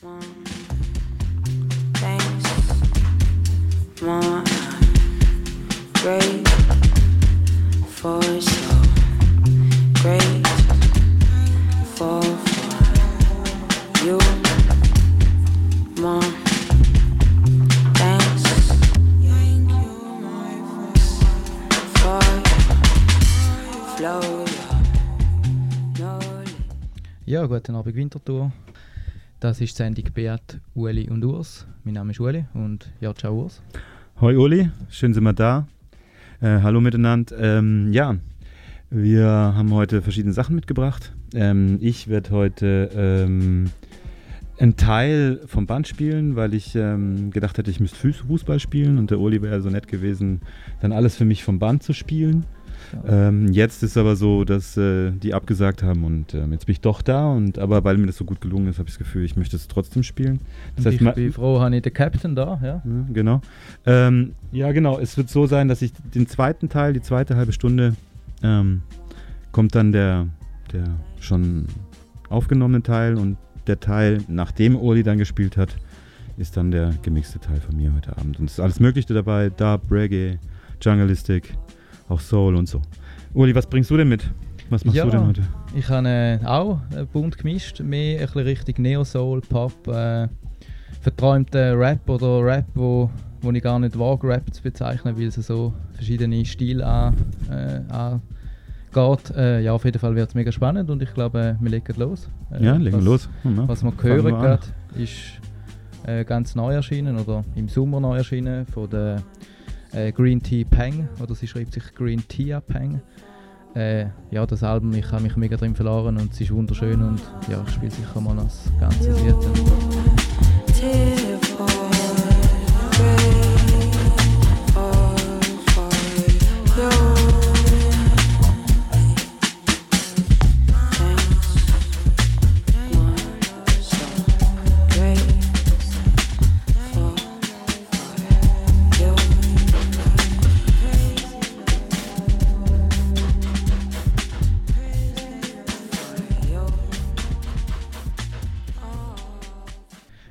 Ja, guten Abend Winterthur. Das ist die Sendung Beat, Uli und Urs. Mein Name ist Uli und ja, ciao Urs. Hoi Uli, schön sind wir da. Äh, hallo miteinander. Ähm, ja, wir haben heute verschiedene Sachen mitgebracht. Ähm, ich werde heute ähm, einen Teil vom Band spielen, weil ich ähm, gedacht hätte, ich müsste Fußball spielen und der Uli wäre so nett gewesen, dann alles für mich vom Band zu spielen. Ähm, jetzt ist aber so, dass äh, die abgesagt haben und ähm, jetzt bin ich doch da. Und aber weil mir das so gut gelungen ist, habe ich das Gefühl, ich möchte es trotzdem spielen. Das heißt, ich bin froh, habe ich den Captain da. Ja, ja genau. Ähm, ja, genau. Es wird so sein, dass ich den zweiten Teil, die zweite halbe Stunde, ähm, kommt dann der, der schon aufgenommene Teil und der Teil, nachdem Oli dann gespielt hat, ist dann der gemixte Teil von mir heute Abend. Und es ist alles Mögliche dabei: Dub, Reggae, Jungleistic auch Soul und so. Uli, was bringst du denn mit? Was machst ja, du denn heute? Ich habe äh, auch äh, bunt gemischt, mehr ein bisschen Richtung Neo-Soul, Pop, äh, verträumten Rap oder Rap, wo, wo ich gar nicht wage, Rap zu bezeichnen, weil es so verschiedene Stile an, äh, angeht. Äh, ja, auf jeden Fall wird es mega spannend und ich glaube, äh, wir legen los. Äh, ja, legen was, los. Ja, was wir hören gerade, ist äh, ganz neu erschienen oder im Sommer neu erschienen von der äh, Green Tea Peng, oder sie schreibt sich Green Tea Peng. Äh, ja, das Album, ich habe mich mega drin verloren und es ist wunderschön und ja, ich spiele sicher mal das ganze Lied.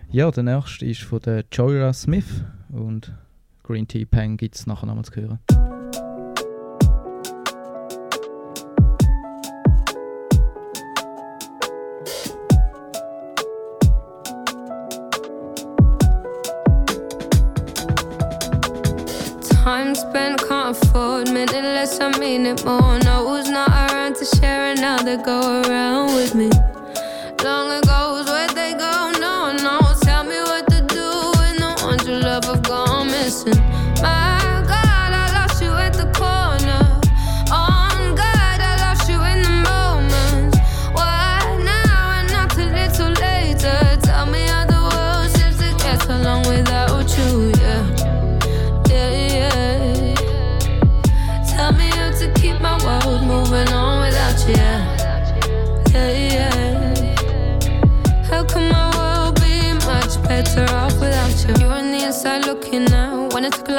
Ja, der nächste ist von der Joyra Smith und Green Tea Pang gibt es nachher nochmal zu hören. Time spent can't minute less, I mean it more. No, who's not around to share another go around with me.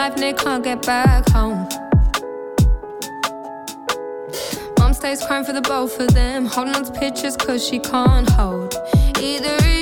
Life and they can't get back home. Mom stays crying for the both of them, holding on to pictures cause she can't hold either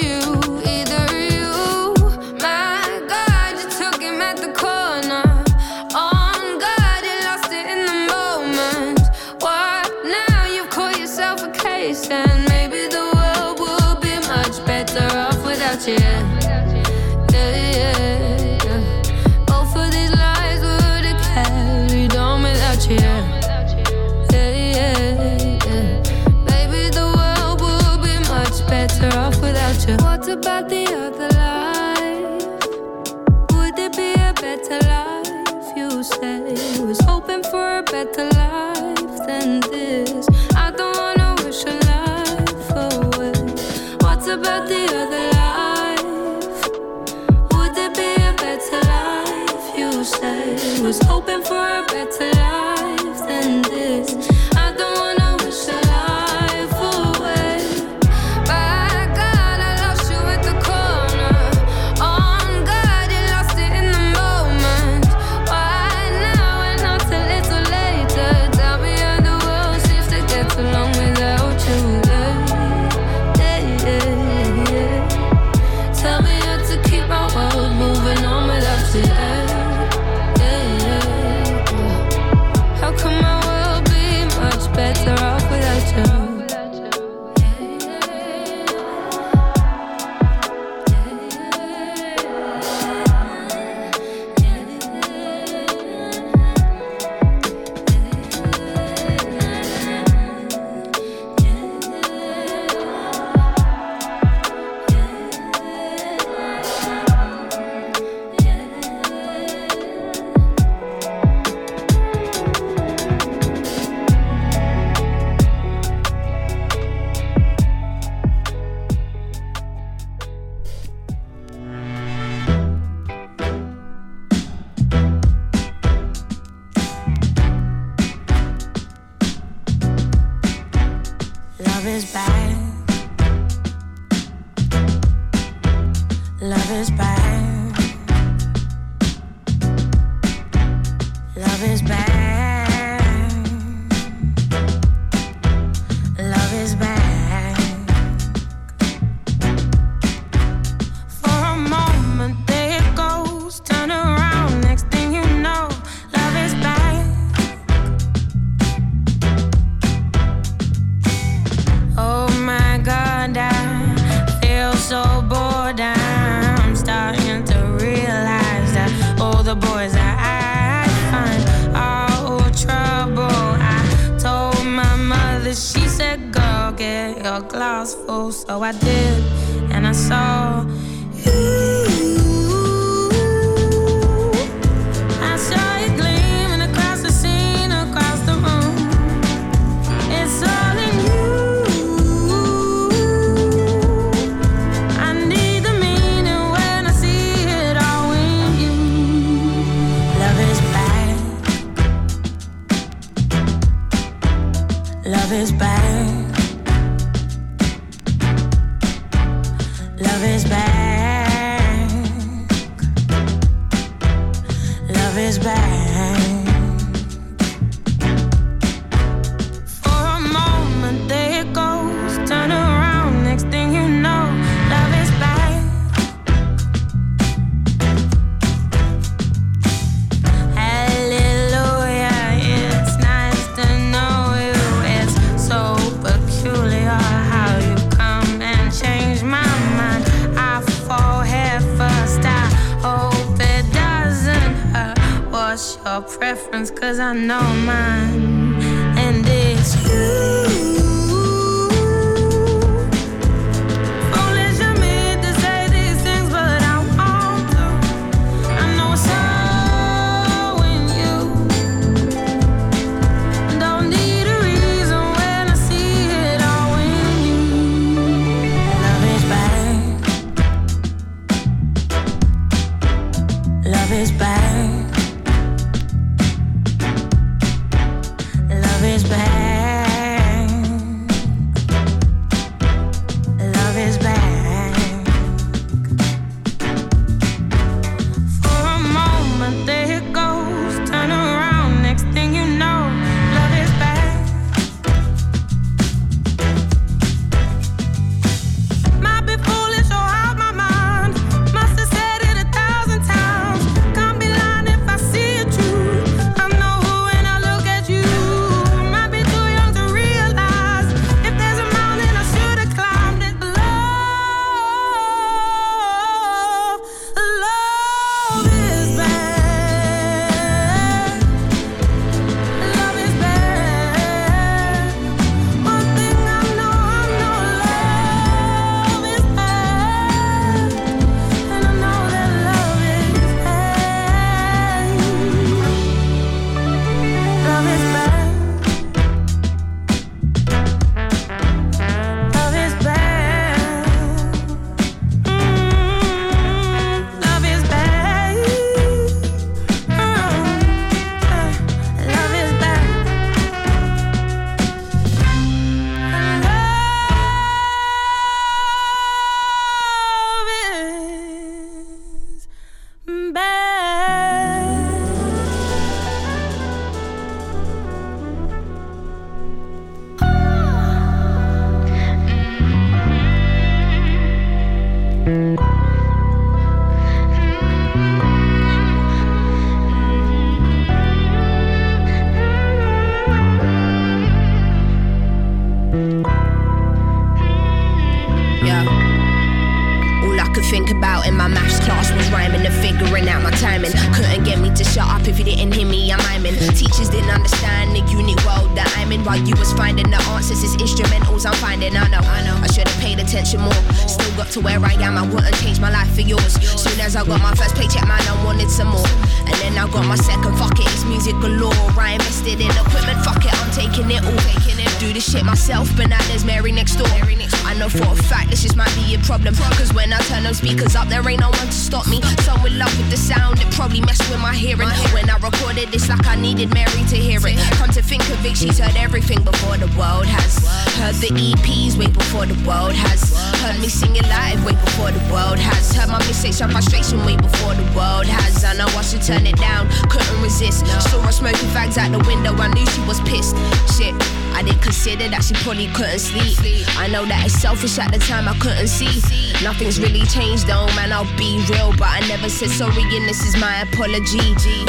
Said sorry, and this is my apology.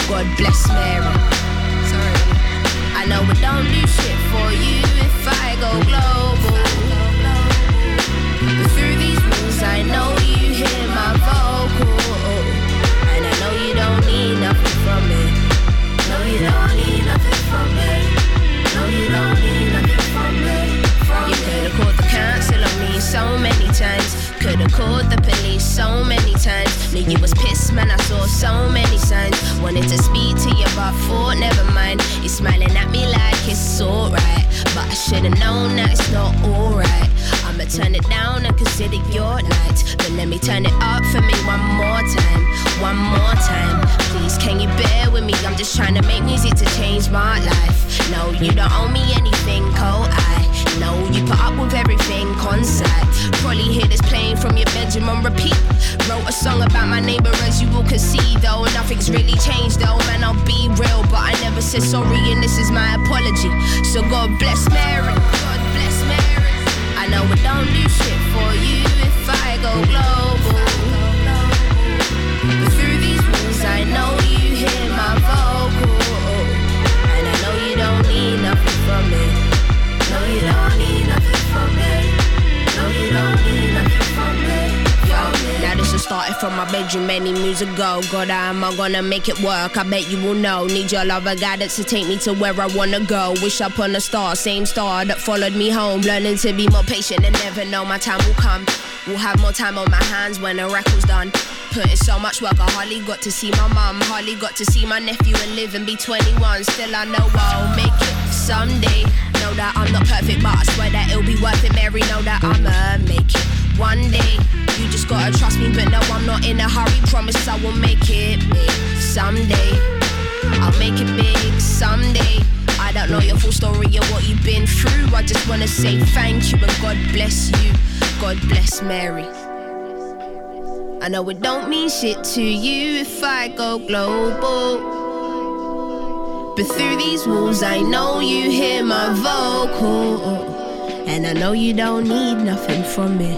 God bless Mary. Said sorry, and this is my apology. So God bless Mary. God bless Mary. I know it don't do shit for you from my bedroom many moons ago. God, am I gonna make it work? I bet you will know. Need your love and guidance to take me to where I wanna go. Wish upon a star, same star that followed me home. Learning to be more patient and never know my time will come. We'll have more time on my hands when the record's done. Put in so much work, I hardly got to see my mum, hardly got to see my nephew and live and be 21. Still, I know I'll make it someday. Know that I'm not perfect, but I swear that it'll be worth it. Mary, know that I'ma make it one day. You just gotta trust me, but no, I'm not in a hurry. Promise I will make it big someday. I'll make it big someday. I don't know your full story or what you've been through. I just wanna say thank you and God bless you. God bless Mary. I know it don't mean shit to you if I go global. But through these walls, I know you hear my vocal. And I know you don't need nothing from me.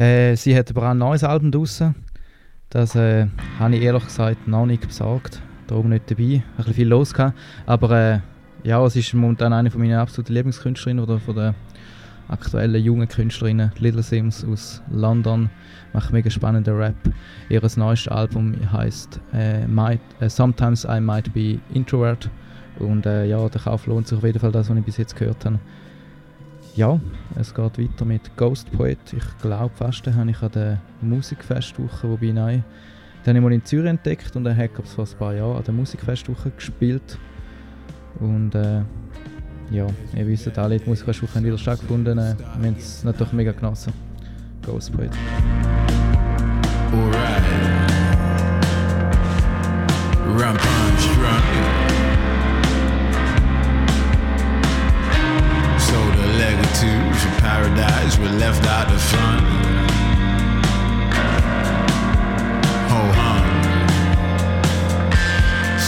Äh, sie hat aber auch ein neues Album draussen. Das äh, habe ich ehrlich gesagt noch nicht besorgt. Darum nicht dabei. Ein bisschen viel los gehabt. Aber äh, ja, es ist momentan eine von meinen absoluten Lieblingskünstlerinnen oder von der aktuellen jungen Künstlerinnen. Little Sims aus London. Macht mega spannenden Rap. Ihr neuestes Album heißt äh, might, äh, Sometimes I Might Be Introvert. Und äh, ja, der Kauf lohnt sich auf jeden Fall, das, was ich bis jetzt gehört habe. Ja, es geht weiter mit Ghost Poet. Ich glaube fast, den habe ich an der Musikfestwoche, wobei nein, den habe ich mal in Zürich entdeckt und dann hat es vor ein paar Jahren an der Musikfestwoche gespielt. Und äh, ja, ihr wisst alle, die Musikfestwoche haben wieder stattgefunden. Äh, wir haben es natürlich mega genossen. Ghost Poet. Alright. Leg for paradise, We're left out of fun. Ho hum.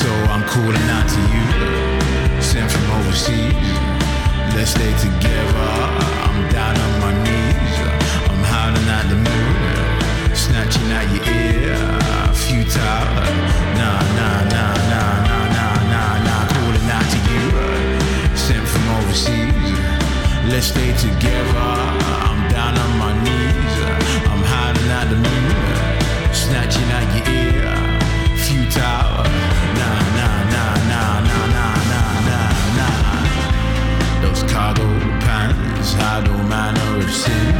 So I'm calling out to you, sent from overseas. Let's stay together. I'm down on my knees. I'm howling at the moon, snatching at your ear. Futile. Nah, nah, nah, Let's stay together. I'm down on my knees. I'm hiding out the mirror, snatching at your ear. Futile. Nah, nah, nah, nah, nah, nah, nah, nah, nah. Those cargo pants hide all manner of sin.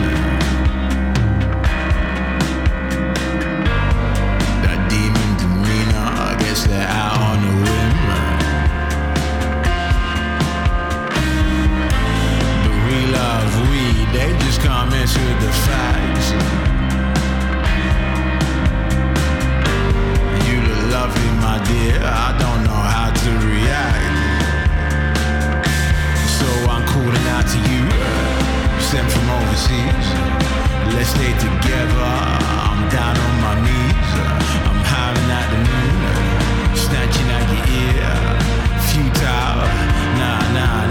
That demon demeanor, I guess they're out.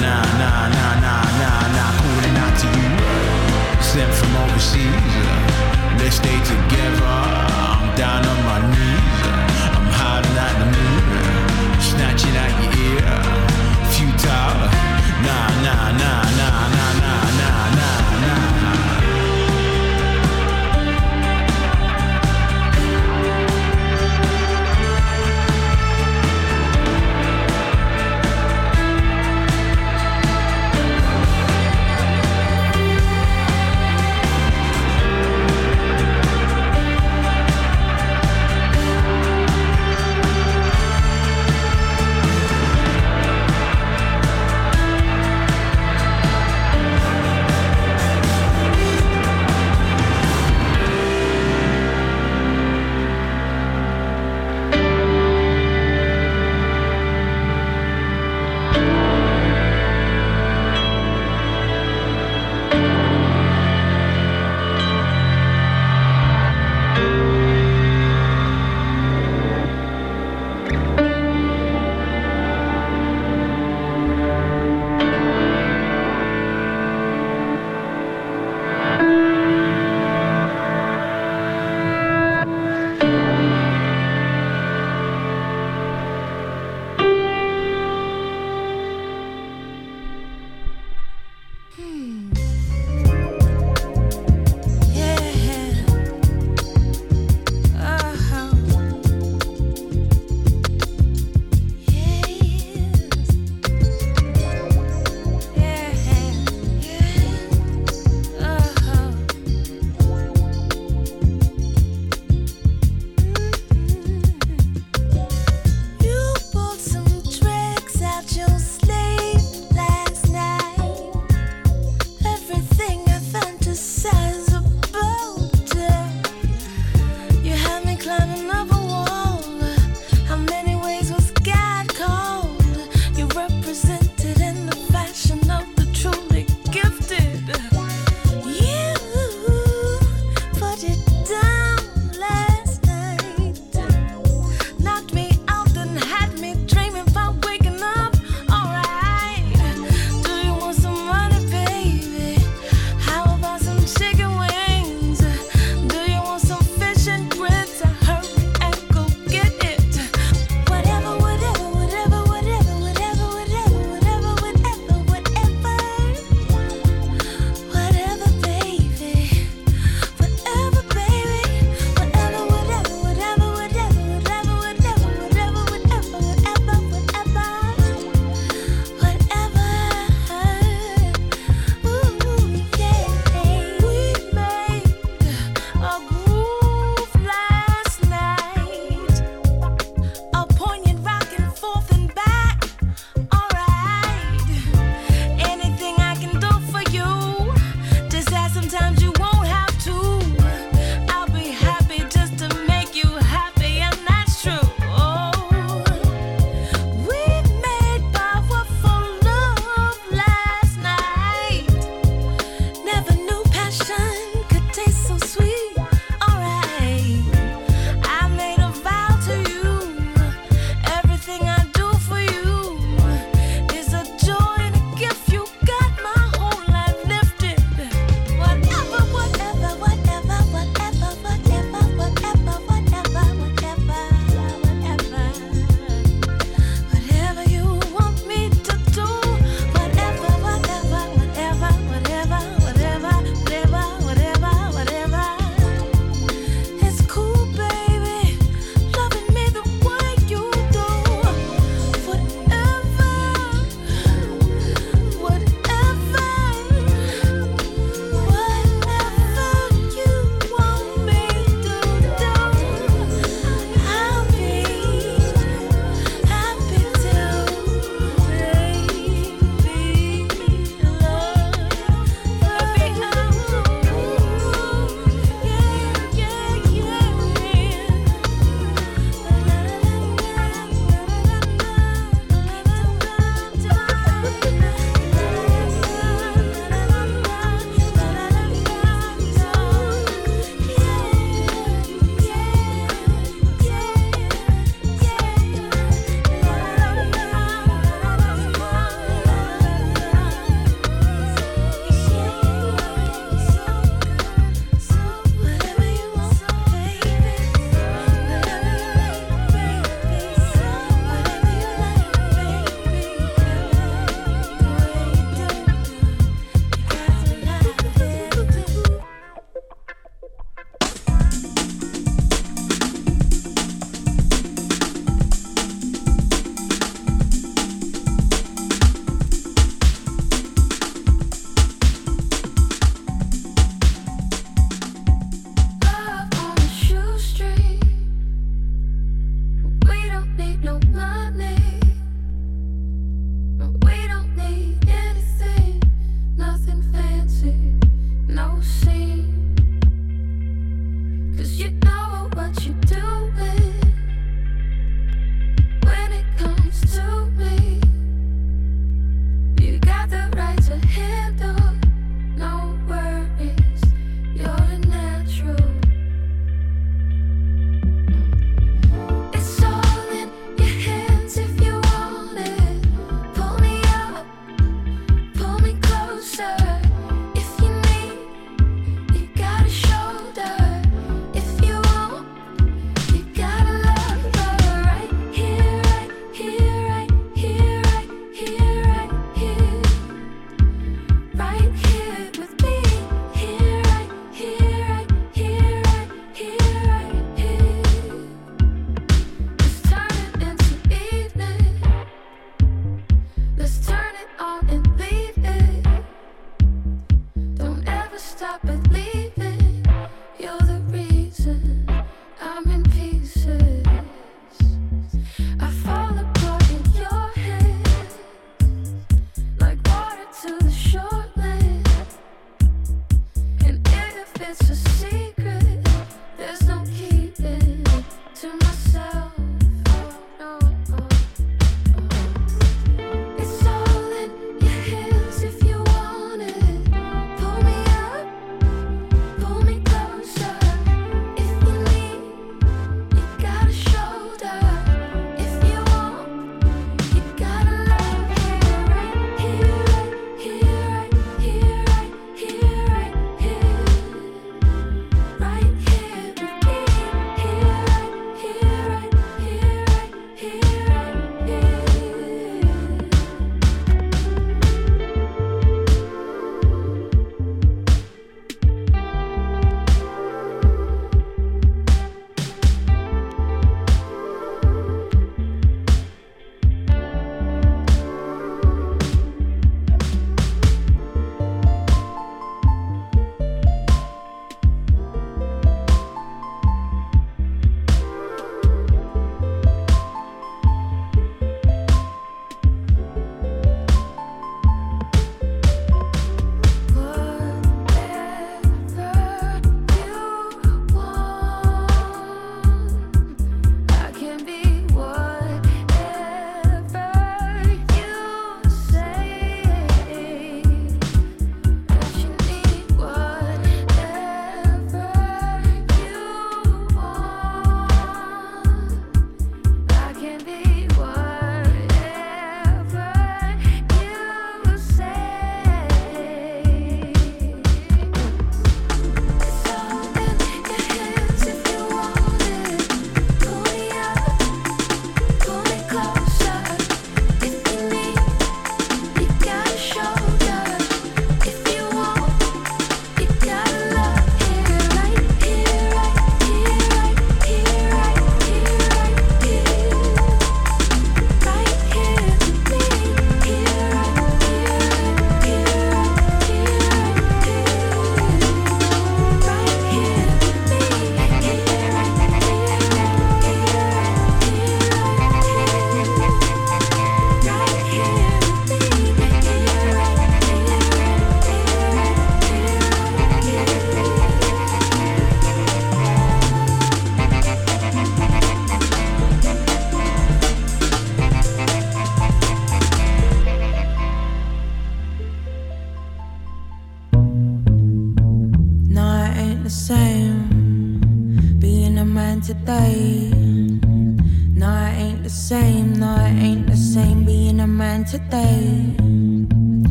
nah, nah, nah sent from overseas. Let's stay together. I'm down on my knees. I'm hiding out the mirror, snatching at your ear. Futile, nah, nah, nah.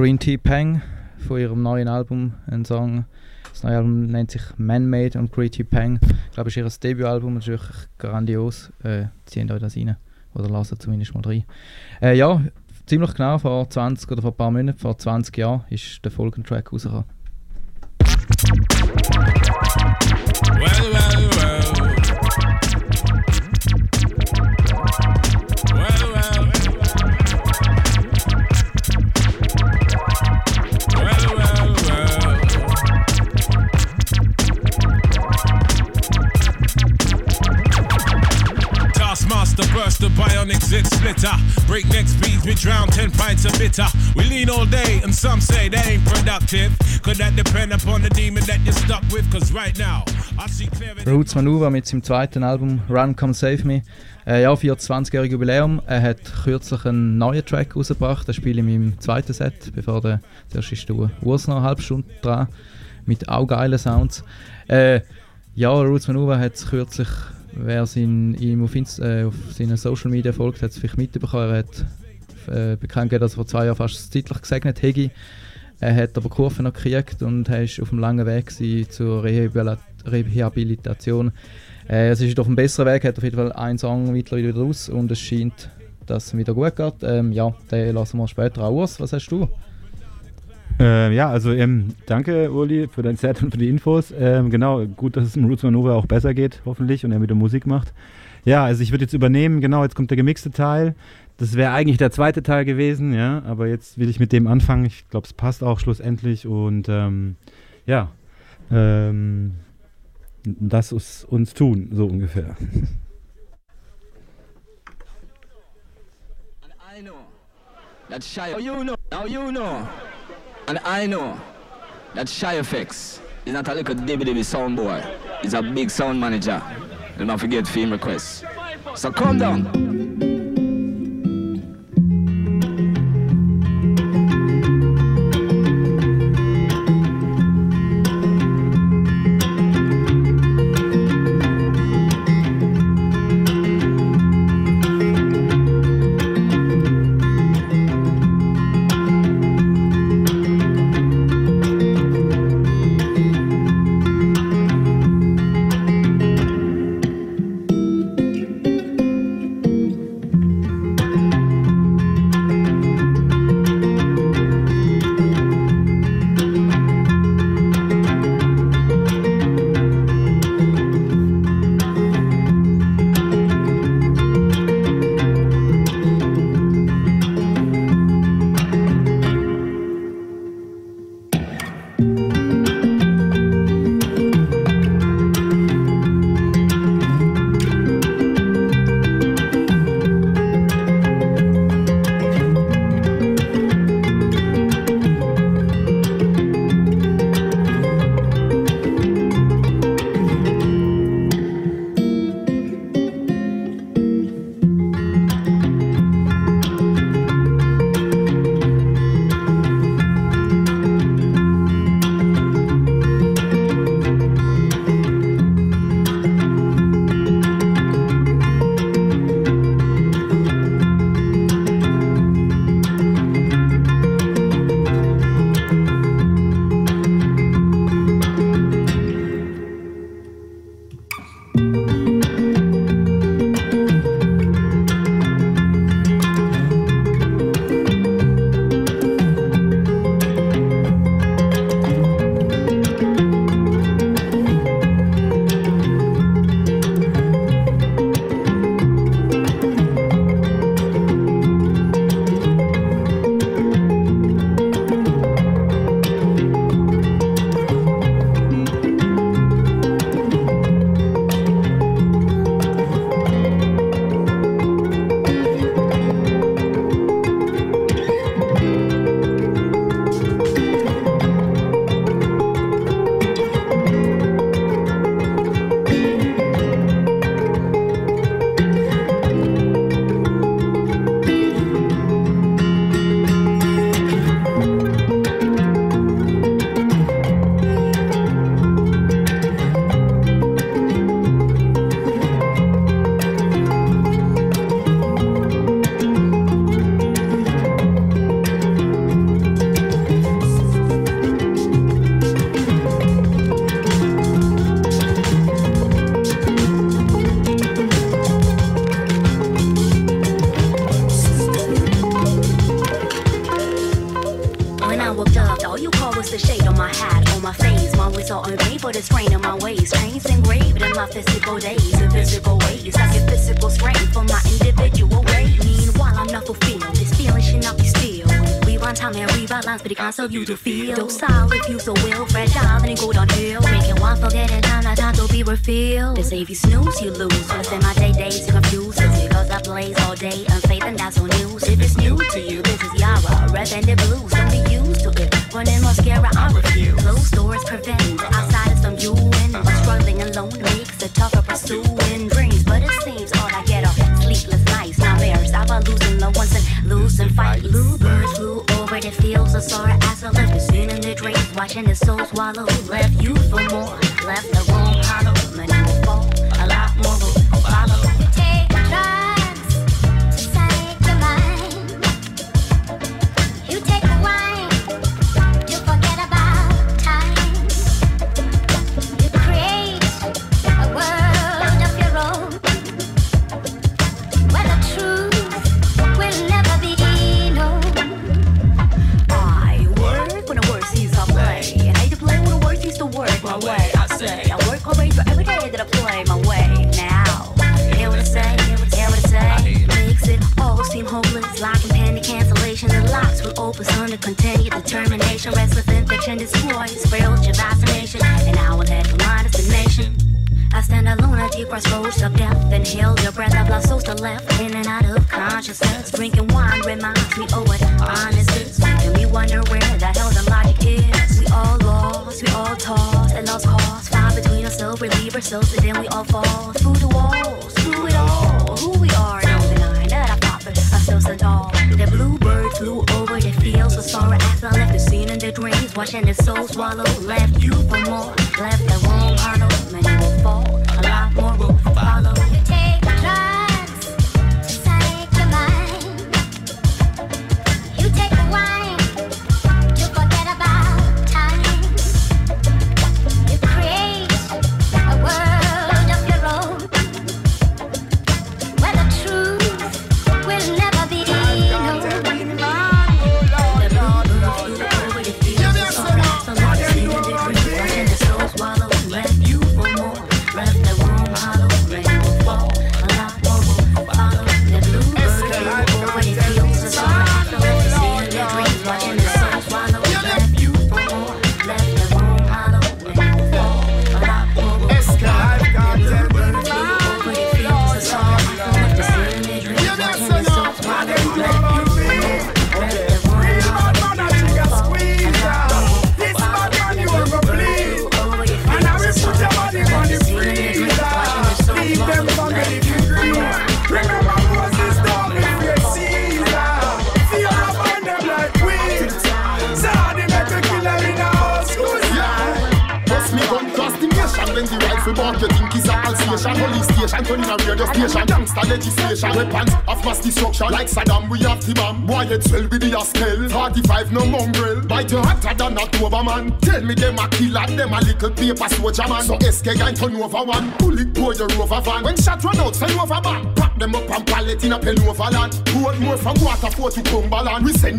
Green Tea Peng von ihrem neuen Album, ein Song. Das neue Album nennt sich Man-Made und Green Tea Peng. Ich glaube, es ist ihr Debütalbum, das ist wirklich grandios. Äh, zieht euch das rein. Oder lasst zumindest mal rein. Äh, ja, ziemlich genau vor 20 oder vor ein paar Monaten, vor 20 Jahren, ist der Folgentrack rausgekommen. Well, well, well. Well, 10 pints of bitter. We lean all day, and some say they ain't productive. Could that depend upon the demon that you're stuck with? Cause right now, I see clear. Roots Manuva mit seinem zweiten Album Run Come Save Me. Äh, ja, für ihr 20-jähriges Jubiläum. Er hat kürzlich einen neuen Track rausgebracht. Den spiele ich in meinem zweiten Set, bevor der zuerst ist du Urs noch eine halbe Stunde dran. Mit auch geilen Sounds. Äh, ja, Roots Manuva hat es kürzlich, wer sein, ihm auf, äh, auf seinen Social Media folgt, hat es vielleicht mitbekommen. Er hat äh, bekannt gegeben, dass er vor zwei Jahren fast zeitlich gesegnet hätte. Er hat aber die Kurve noch gekriegt und war auf einem langen Weg zur Rehabilit Rehabilitation. Äh, es ist auf einem besseren Weg, hat auf jeden Fall einen Song mittlerweile wieder raus und es scheint, dass es wieder gut geht. Ähm, ja, den lassen wir später auch aus. Was hast du? Äh, ja, also ähm, danke Uli für dein Set und für die Infos. Ähm, genau, gut, dass es im Roots Manova auch besser geht, hoffentlich, und er wieder Musik macht. Ja, also ich würde jetzt übernehmen, genau, jetzt kommt der gemixte Teil. Das wäre eigentlich der zweite Teil gewesen, ja, aber jetzt will ich mit dem anfangen. Ich glaube, es passt auch schlussendlich und ähm, ja, ähm, das ist uns tun, so ungefähr. Oh, and I know, that Shy Effects is not a little dibby dibby sound boy. He's a big sound manager. Do not forget film requests. So calm down.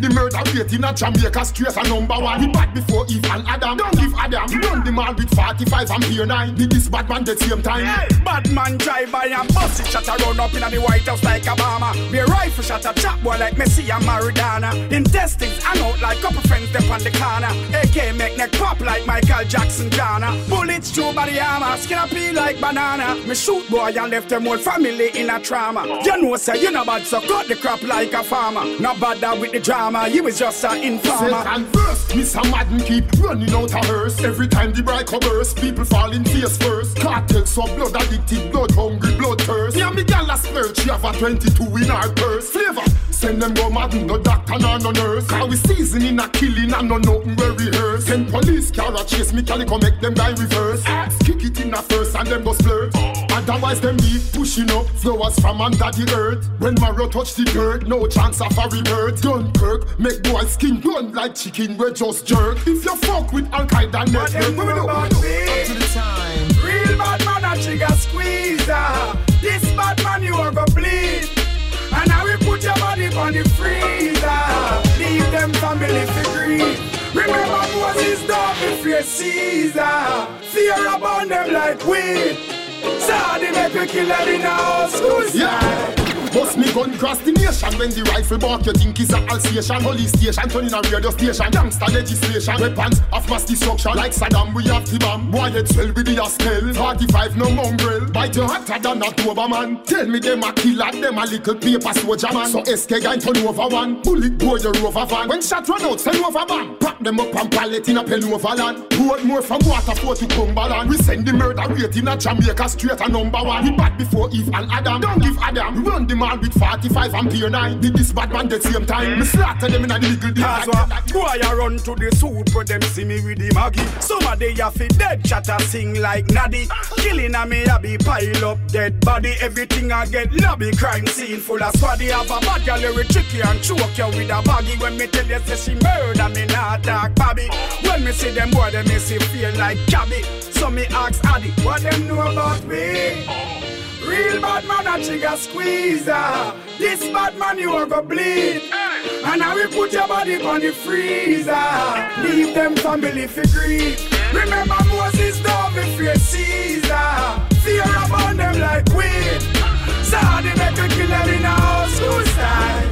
The murder rate in a Jamaica straight a number one. We bad before Eve and Adam. Don't give Adam. Run the man with 45 and beer 9 Did this bad man the same time. Hey, bad man drive by and bust it. Shot a run up in the White House like Obama. Be rifle shot a chop boy like Messi and Maradona. Intestines hang out like couple them on the corner. AK make neck pop like Michael Jackson Ghana. Bullets through body armor, skin a peel like banana. Me shoot boy and left them whole family in a trauma. You know say you know bad so cut the crap like a farmer. Not bother with the drama, you was just a informer. Second verse, Mr. Madden keep running out of hearse. Every time the bright burst, people fall in face first. Cartel so blood addicted, blood hungry, blood thirst. And me gal a splurge, she have a 22 in her purse. Send them go mad, no doctor nor no nurse. Cause we seasoning a killing and no nothing where rehearse. Send police car a chase me, calico make them die reverse. Kick it in a first and them go splurge. Otherwise them be pushing up flowers from under the earth. When Mario touch the dirt, no chance of a rebirth. Don't Dunkirk, make boy skin done like chicken, we just jerk. If you fuck with Al Qaeda network, we will about do. me. Up to the time. Real bad man a trigger squeezer. This bad grief. Remember Moses dog fear Caesar. Fear about them like weed. So they make we kill them in our school Yeah. Bust me gun cross the nation when the rifle bark you think is a Alsatian Police station turning a radio station. Gangster legislation Weapons of mass destruction. Like Saddam we have the bomb. Boy it swell with the scale 45 no mongrel Bite you hotter than a Doberman. Tell me them a killer Them a little paper soldier man. So SK guy turn over one. Bullet boy your rover van. When shot run out send over bang Pack them up and pallet in a pen overland Hold more from Waterford to Cumberland. We send the murder rate in a Jamaica straight a number one. We bad before Eve and Adam. Don't give Adam. Run the man with 45 and beer 9 Did this bad man the same time Me slaughter them in a little day Cause what boy I run to the soup when them see me with the maggie. Some of they have dead chatter sing like Naddy. Killing a me I be pile up dead body. Everything I get lobby crime scene full of swaddy. Have a bad girl very tricky and choke you with a baggy. When me tell you say she murder me not talk Bobby. When me see them boy them me see feel like cabby. So me ask Addy what them know about me. Real bad man a trigger squeezer. This bad man you are go bleed. And now we put your body on the freezer. Leave them family for grief. Remember Moses don't be fear Caesar. Fear about them like weed. So they make a kill them in a house school style.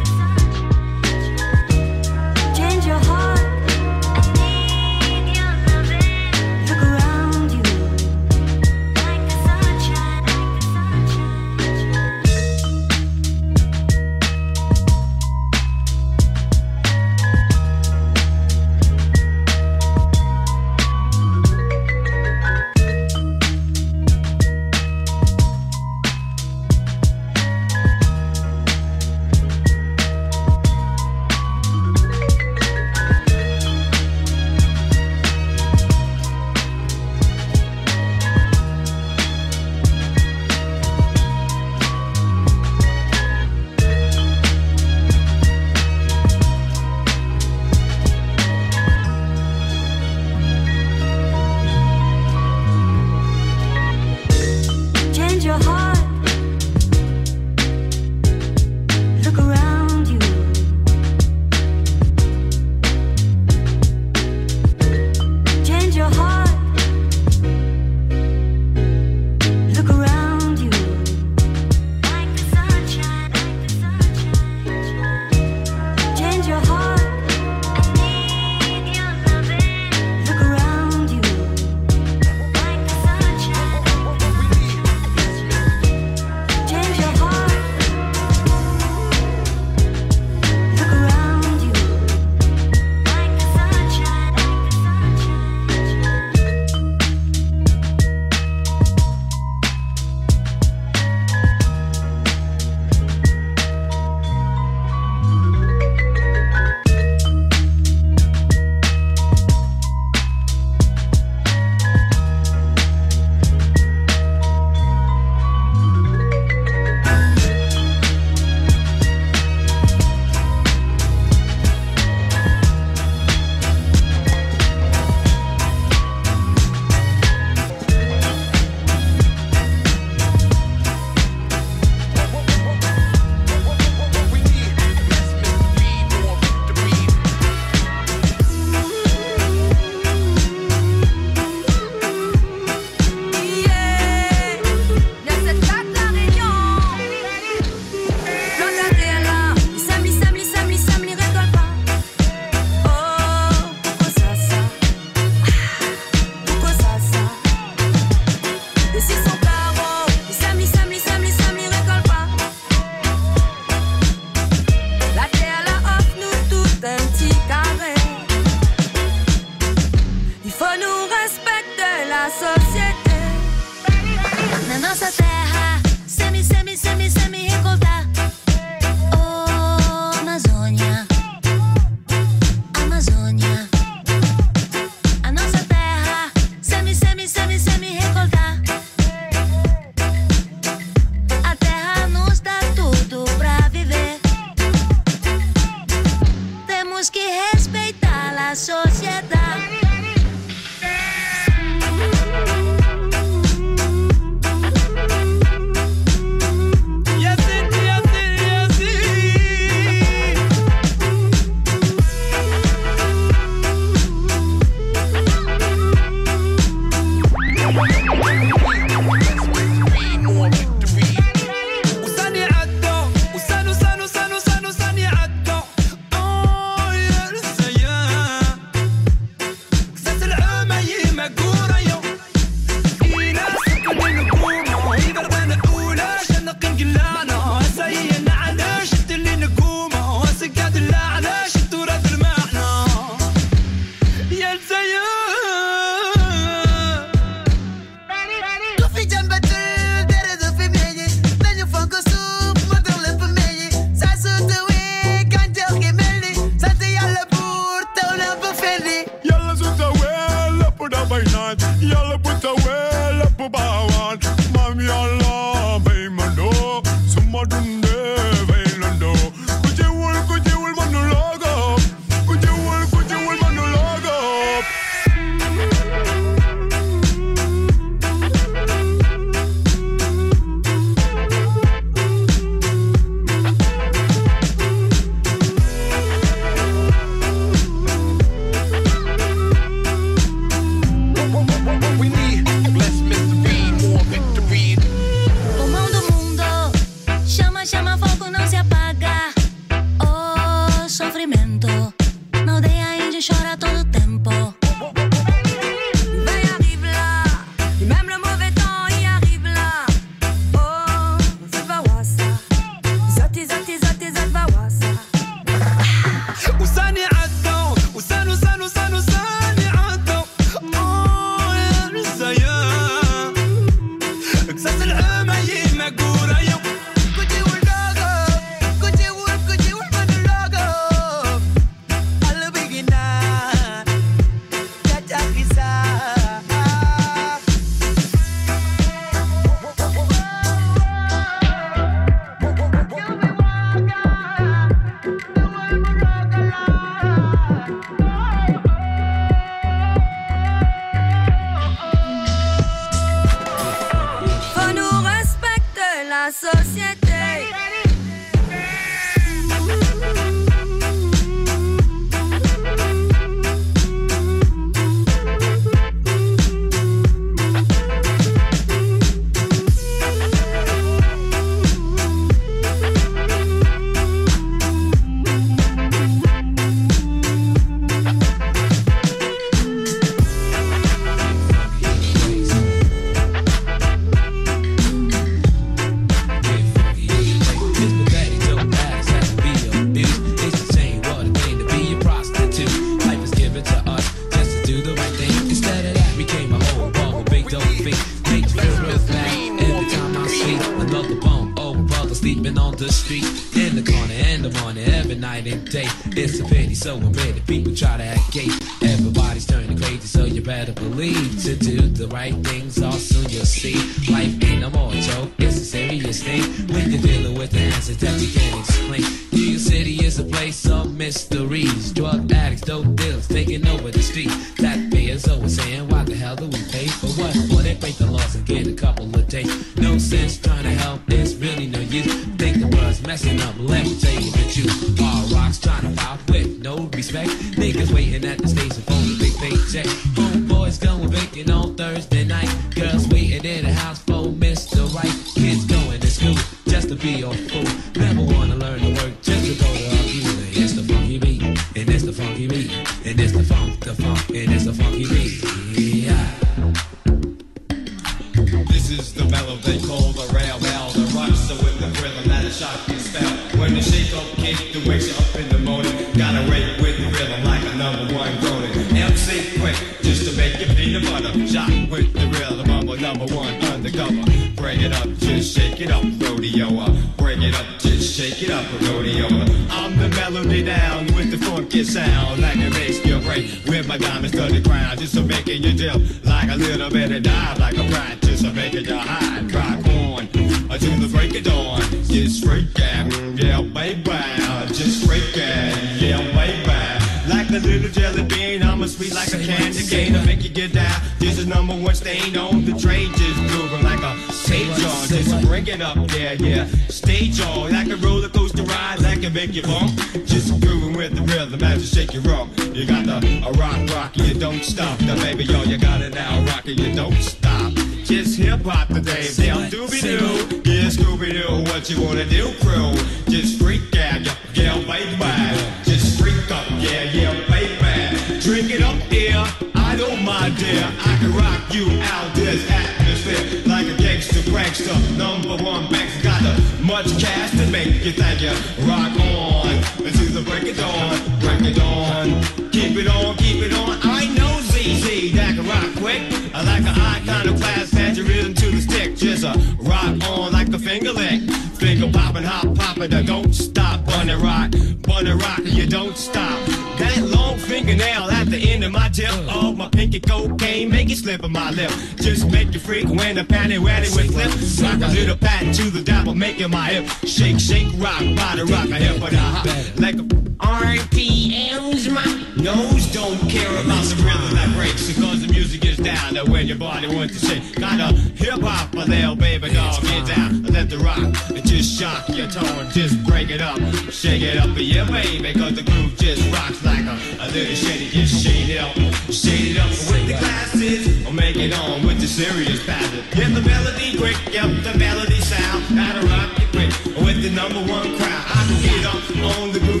hop, bun rock, bun rock, you don't stop. That long fingernail at the end of my tip of oh, my pinky cocaine, make it slip on my lip. Just make you freak when the patty ratty with flip. Slap a little pat to the dapper, making my hip shake, shake, rock, body rock, a hip But a hop. Like a RPM's my Nose don't care about the rhythm that breaks because the music is down Now, when your body wants to shake. Gotta hip hop a little baby dog, get down, let the rock, and just shock your tone, just break it up, shake it up in your way because the groove just rocks like a, a little shady, just shade it up, shade it up with the glasses, or make it on with the serious pattern. Get the melody quick, yep, the melody sound, gotta rock it quick with the number one crowd. I can get up on the groove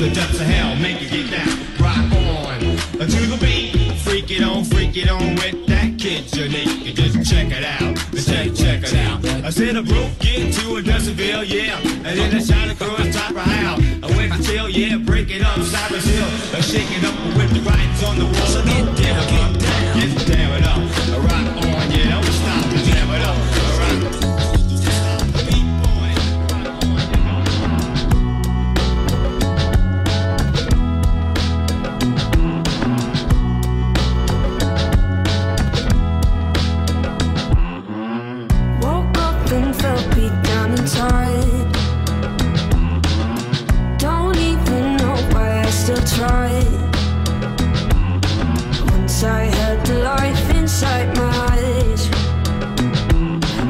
the depths of hell, make it get down. Rock on to the beat, freak it on, freak it on with that kid unique. You just check it out, check check it out. I said a broke get to a Decibel, yeah, and then I shot across top of how. I went to tail, yeah, break it up, Cyrus Hill, I shake it up with the writings on the wall. So get down, get down, get down it up. Don't even know why I still tried. Once I had the life inside my eyes.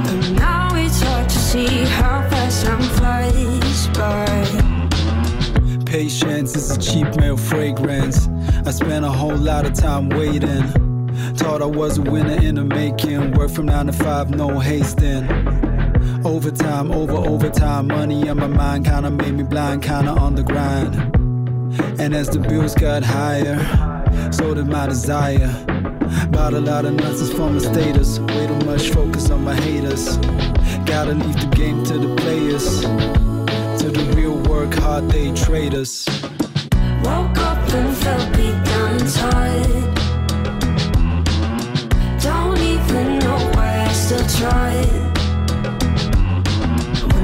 And now it's hard to see how fast time flies by. Patience is a cheap male fragrance. I spent a whole lot of time waiting. Thought I was a winner in the making. Work from nine to five, no hasting. Overtime, over overtime, money on my mind kinda made me blind, kinda on the grind. And as the bills got higher, so did my desire. Bought a lot of nonsense for my status. Way too much focus on my haters. Gotta leave the game to the players. To the real work hard day traders. Woke up and felt beat down inside. Don't even know why I still tried.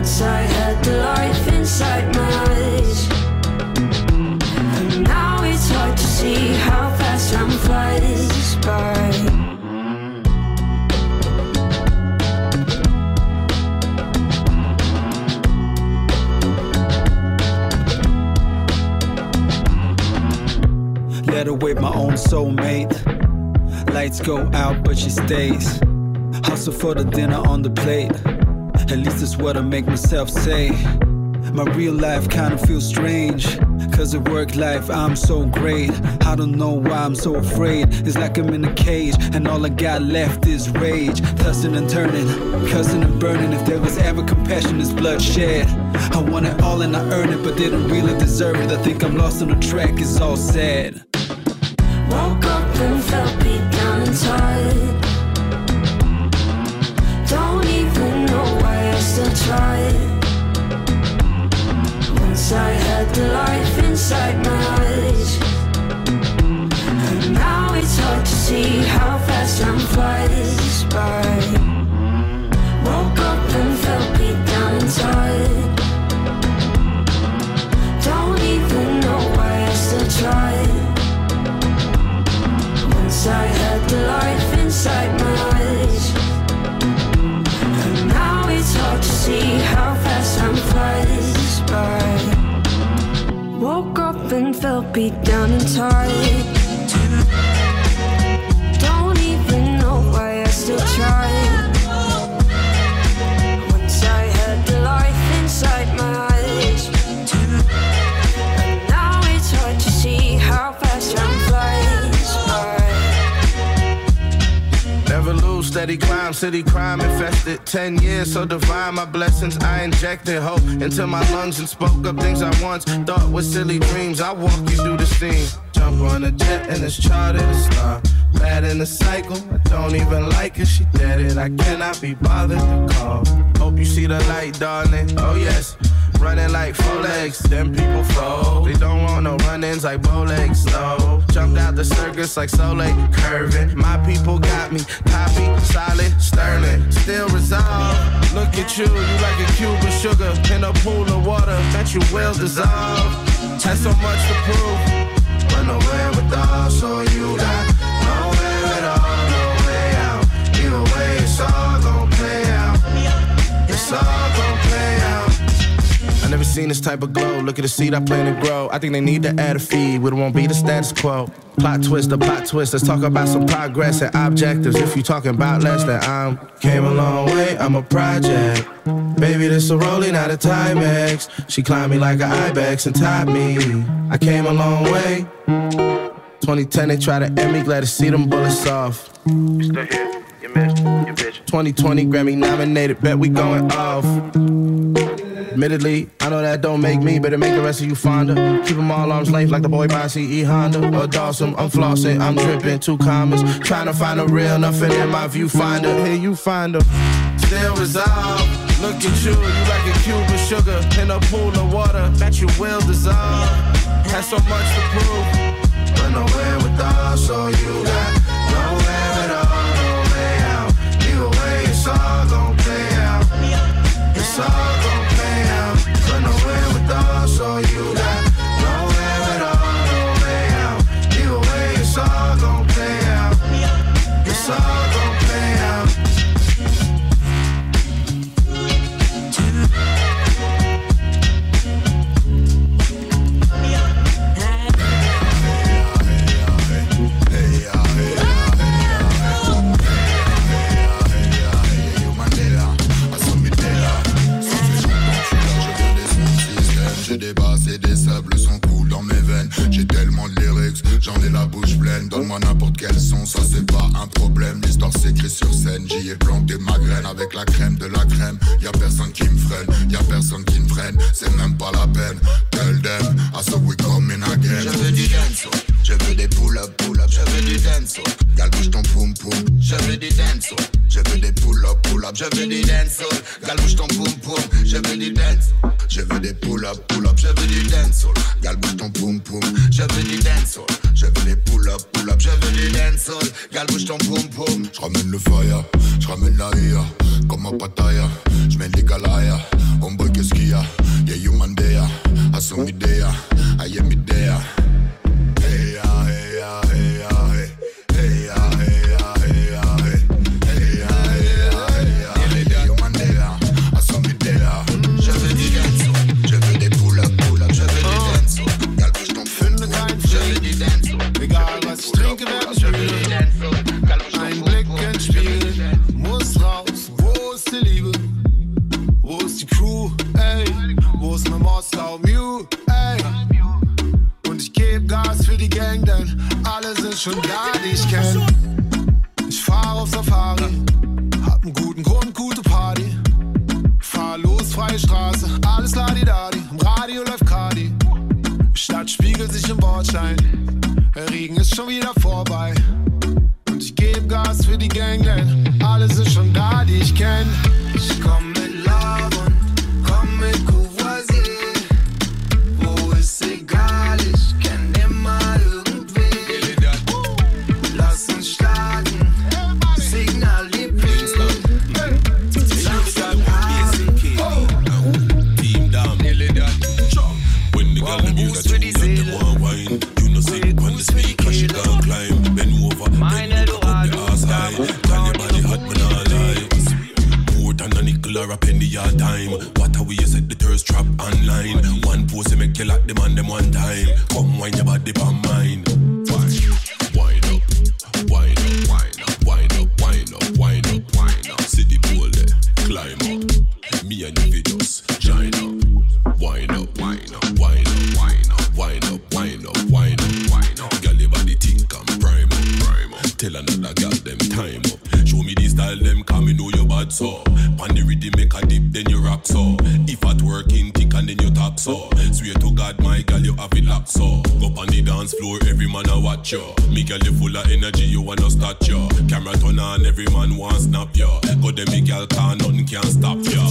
Once I had the life inside my eyes. And now it's hard to see how fast time flies by. Let her with my own soulmate. Lights go out, but she stays. Hustle for the dinner on the plate. At least that's what I make myself say. My real life kinda feels strange. Cause at work life, I'm so great. I don't know why I'm so afraid. It's like I'm in a cage, and all I got left is rage. Tossing and turning, cussing and burning. If there was ever compassion, it's bloodshed. I want it all and I earn it, but didn't really deserve it. I think I'm lost on the track, it's all sad. Woke up and felt beat down Once I had the life inside my eyes. And now it's hard to see how fast time flies by. Woke up and felt beat down inside. Don't even know why I still tried. Once I had the life inside my eyes. See how fast time flies by. Woke up and felt beat down and tired. Steady climb, city crime infested. Ten years, so divine, my blessings. I injected hope into my lungs and spoke up things I once thought were silly dreams. I walk you through the scene. Jump on a jet and it's charted a star. Bad in the cycle, I don't even like her, she dead it. I cannot be bothered to call. Hope you see the light, darling. Oh, yes. Running like four legs, then people fold. They don't want no run-ins like bow legs, no. Jumped out the circus like Soleil, curving. My people got me, copy, solid, sterling, still resolved. Look at you, you like a cube of sugar in a pool of water that you will dissolve. Had so much to prove, but nowhere with all, so you got nowhere at all, no way out. Either it's all gon' play out. It's all. I never seen this type of glow. Look at the seed I plan to grow. I think they need to add a feed, but it won't be the status quo. Plot twist, a plot twist. Let's talk about some progress and objectives. If you talking about less than I'm came a long way. I'm a project. Baby, this a rolling out of Timex. She climbed me like an ibex and tied me. I came a long way. 2010, they try to end me. Glad to see them bullets off. Still here, you missed, 2020 Grammy nominated, bet we going off. Admittedly, I know that don't make me, but it make the rest of you fonder. Keep them all arms length like the boy by CE Honda. Or Dawson, I'm flossing, I'm dripping, two commas. Trying to find a real nothing in my viewfinder. Here you find them. Still resolved. Look at you, you like a cube of sugar in a pool of water that you will dissolve. Had so much to prove, but nowhere with us, so you got nowhere at all, no way out. Either way, it's all gon' play out. It's all j'en ai la bouche pleine. Donne-moi n'importe quel son, ça c'est pas un problème. L'histoire s'écrit sur scène, j'y ai planté ma graine avec la crème de la crème. Y a personne qui me freine, y a personne qui me freine, c'est même pas la peine. Tell them, I saw we coming again. Je veux du dance, je veux des pull-up, pull-up, je veux du dance. Gal bouge ton poum poum. Je veux du dance, je veux des pull-up, pull-up, je veux du dance. Gal bouge ton poum poum, je veux du dance. Je veux des pull-up, pull-up, je veux du dance. Gal bouge ton poum poum. Je veux du dance, je veux des pull-up, pull-up, je veux du dance. Gal bouge ton poum poum. Je ramène le fire, je la IA, comme un pataya. Je les galaya, homeboy qu'est-ce qu'il y a? Yeah, you man there, I saw me there, I am me there. Ist Liebe? Wo ist die Crew? Ey, wo ist mein Moskau Mew? Ey, und ich geb Gas für die Gang, denn alle sind schon da, die ich kenn. Ich fahr auf Safari, hab einen guten Grund, gute Party. Fahr los, freie Straße, alles ladi-dadi. Im Radio läuft Cardi. Stadt spiegelt sich im Bordstein. Der Regen ist schon wieder vorbei. Und ich geb Gas für die Gang, denn time. What are we you set the thirst trap online? One to make you like them on them one time. Come wine your body on mine. Girl, you full of energy, you wanna start you. Camera turn on, every man want snap you. Go them me girl, can nothing can stop you.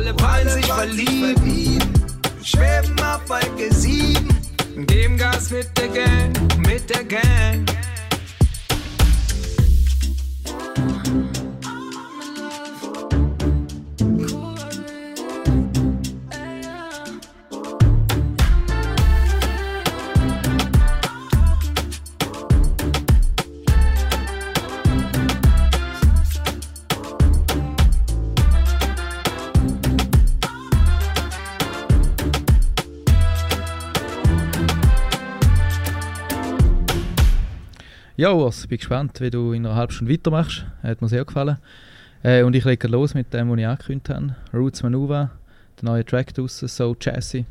Alle wollen sich verlieben. Schweben auf Wolke 7. Geben Gas mit der Gang, mit der Gang. Ja, Urs, bin gespannt, wie du in einer halben Stunde weitermachst. Hat mir sehr gefallen. Äh, und ich lege los mit dem, was ich angekündigt habe. Roots Manuva, der neue Track draussen, so jazzy.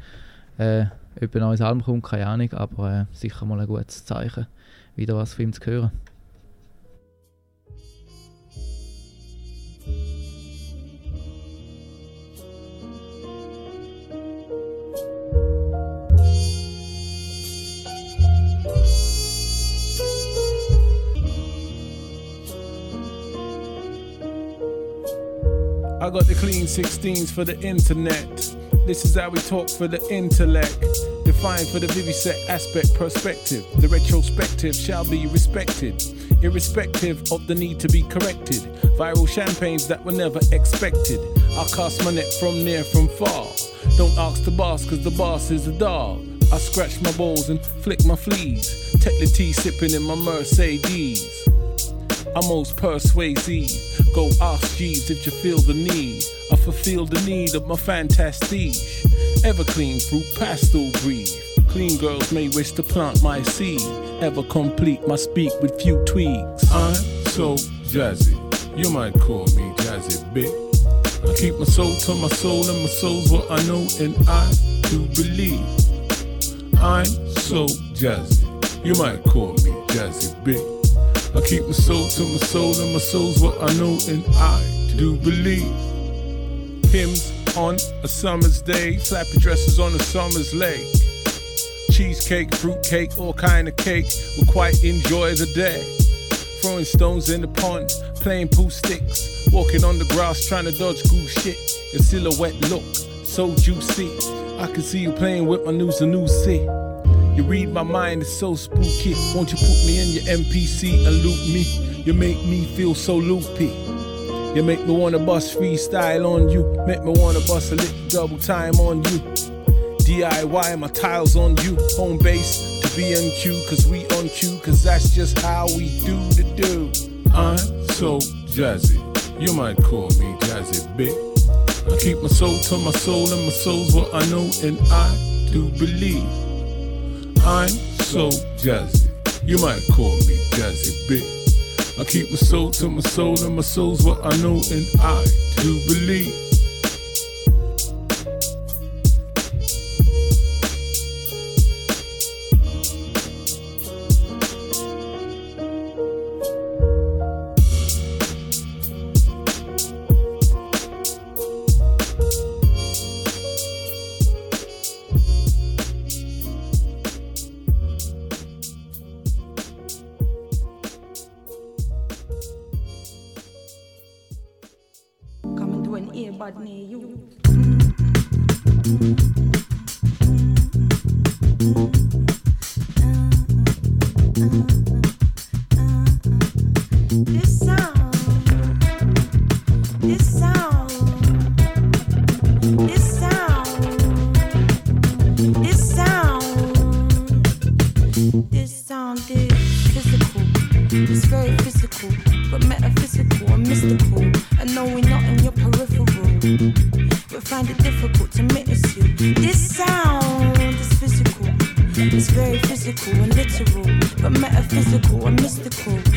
Äh, ob ein neues Album kommt, keine Ahnung, aber äh, sicher mal ein gutes Zeichen, wieder was von ihm zu hören. I got the clean 16s for the internet. This is how we talk for the intellect. Defined for the vivisect aspect perspective. The retrospective shall be respected, irrespective of the need to be corrected. Viral champagnes that were never expected. I cast my net from near, from far. Don't ask the boss, cause the boss is a dog. I scratch my balls and flick my fleas. Take the tea sipping in my Mercedes. I'm most persuasive. Go ask Jeeves if you feel the need. I fulfill the need of my fantastique. Ever clean through pastel breathe. Clean girls may wish to plant my seed. Ever complete my speak with few tweaks. I'm so jazzy. You might call me jazzy big. I keep my soul to my soul, and my soul's what I know, and I do believe. I'm so jazzy. You might call me jazzy big. I keep my soul to my soul, and my soul's what I know, and I do believe. Hymns on a summer's day, flappy dresses on a summer's lake. Cheesecake, fruitcake, all kind of cake. Will quite enjoy the day. Throwing stones in the pond, playing pool sticks. Walking on the grass, trying to dodge goose shit. Your silhouette look so juicy. I can see you playing with my news and news see. You read my mind, it's so spooky. Won't you put me in your MPC and loop me? You make me feel so loopy. You make me wanna bust freestyle on you. Make me wanna bust a little double time on you. DIY, my tiles on you. Home base to be on cue, cause we on cue, cause that's just how we do the do. I'm so jazzy. You might call me jazzy big. I keep my soul to my soul, and my soul's what I know, and I do believe. I'm so jazzy. You might call me jazzy big. I keep my soul to my soul, and my soul's what I know, and I do believe. It's very physical, but metaphysical and mystical. And no, we're not in your peripheral. But find it difficult to miss you. This sound is physical. It's very physical and literal, but metaphysical and mystical.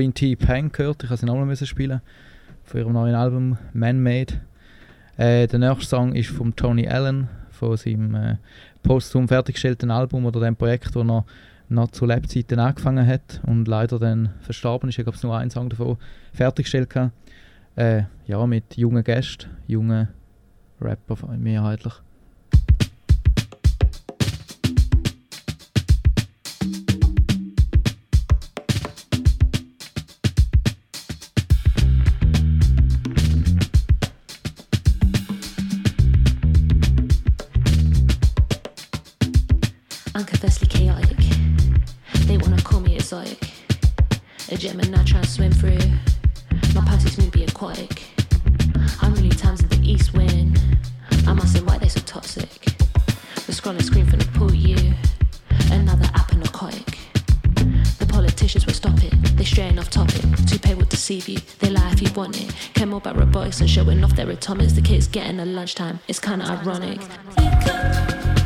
Green Tea Pang gehört. Ich habe sie nochmal spielen von ihrem neuen Album Man-Made. Äh, der nächste Song ist von Tony Allen, von seinem äh, posthum fertiggestellten Album oder dem Projekt, das er noch zu Lebzeiten angefangen hat und leider dann verstorben ist. Ich habe nur einen Song davon fertiggestellt. Äh, ja, mit jungen Gästen, jungen Rapper mehrheitlich. about robotics and showing off their atomics. The kids getting a lunchtime. It's kind of ironic.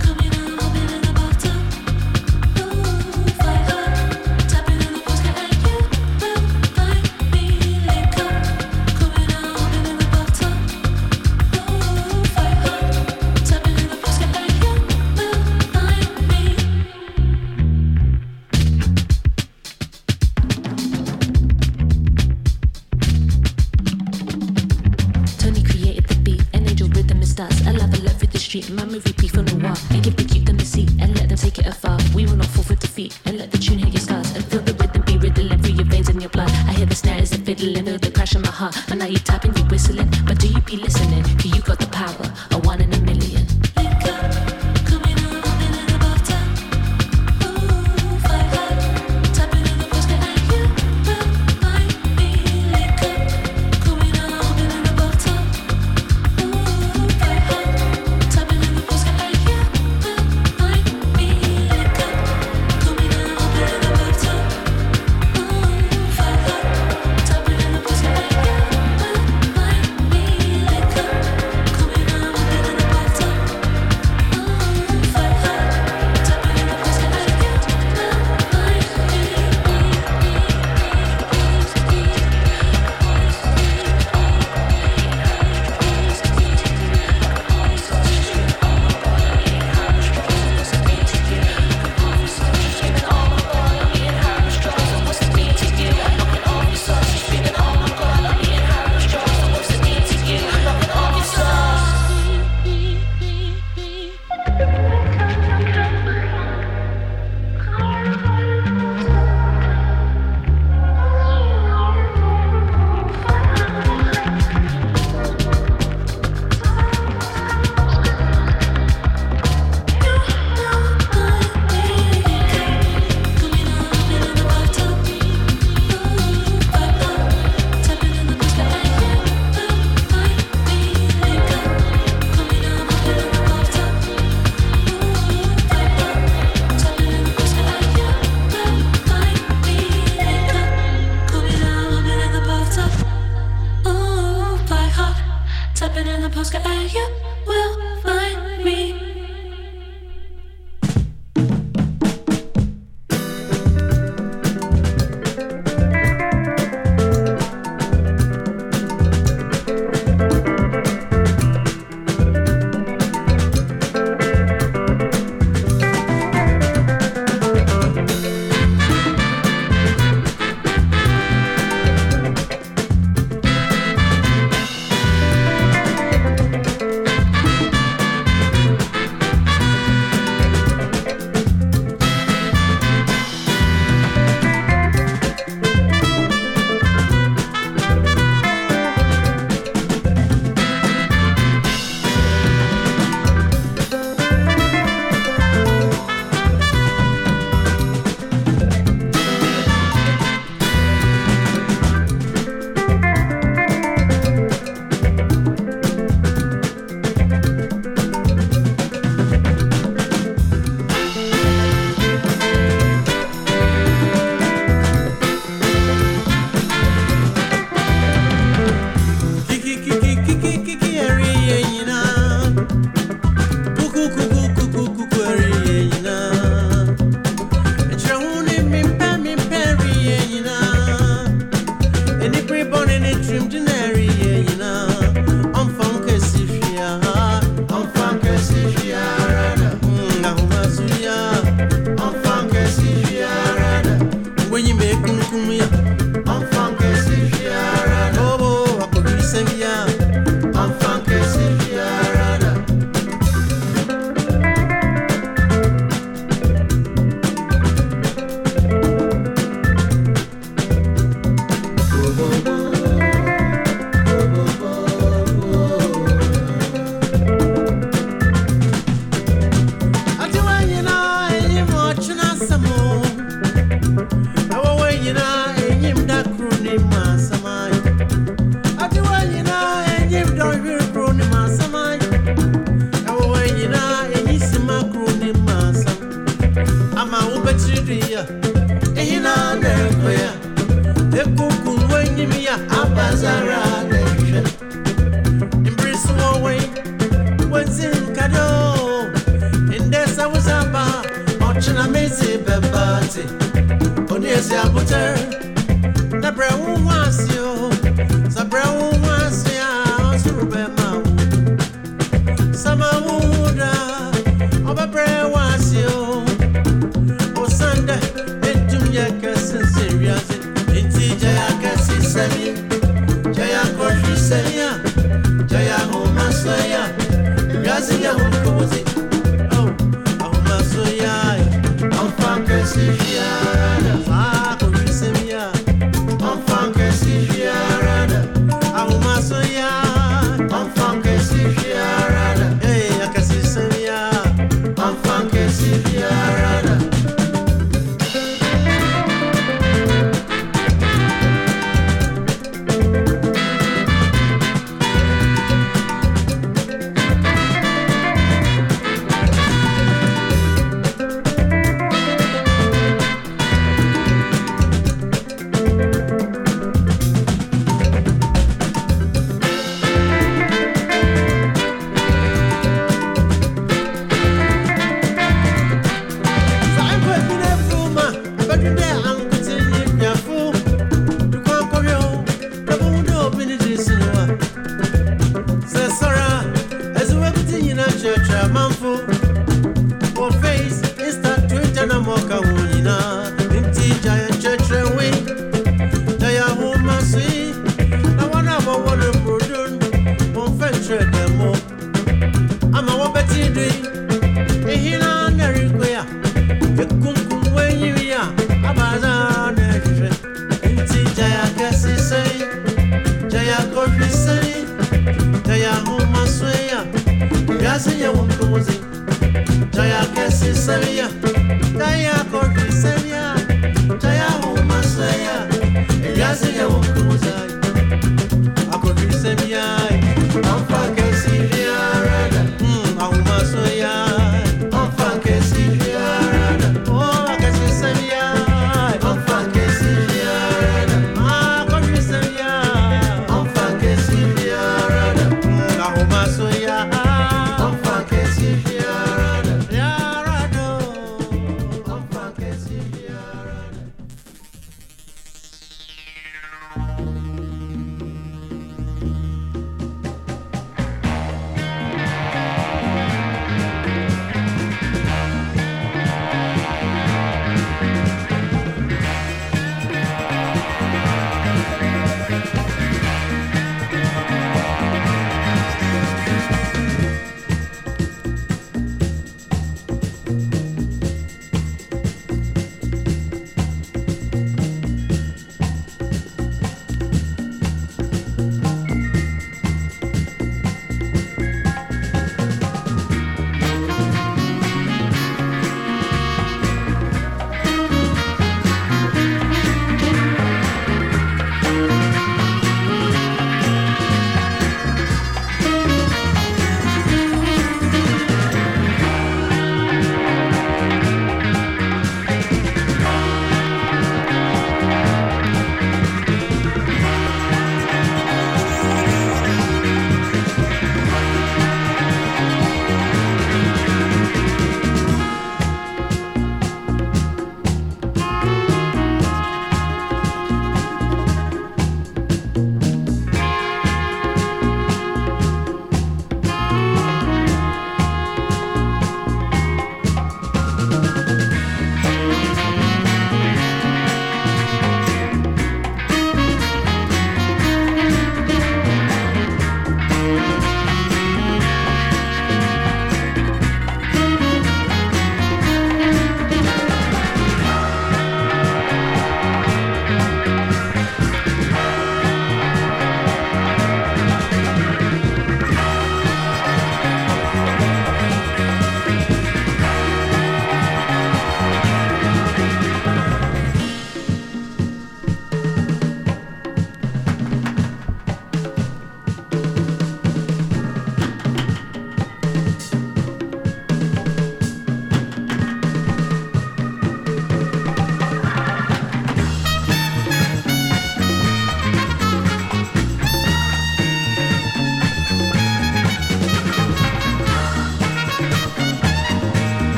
Ochina mezi bebate. Oniesi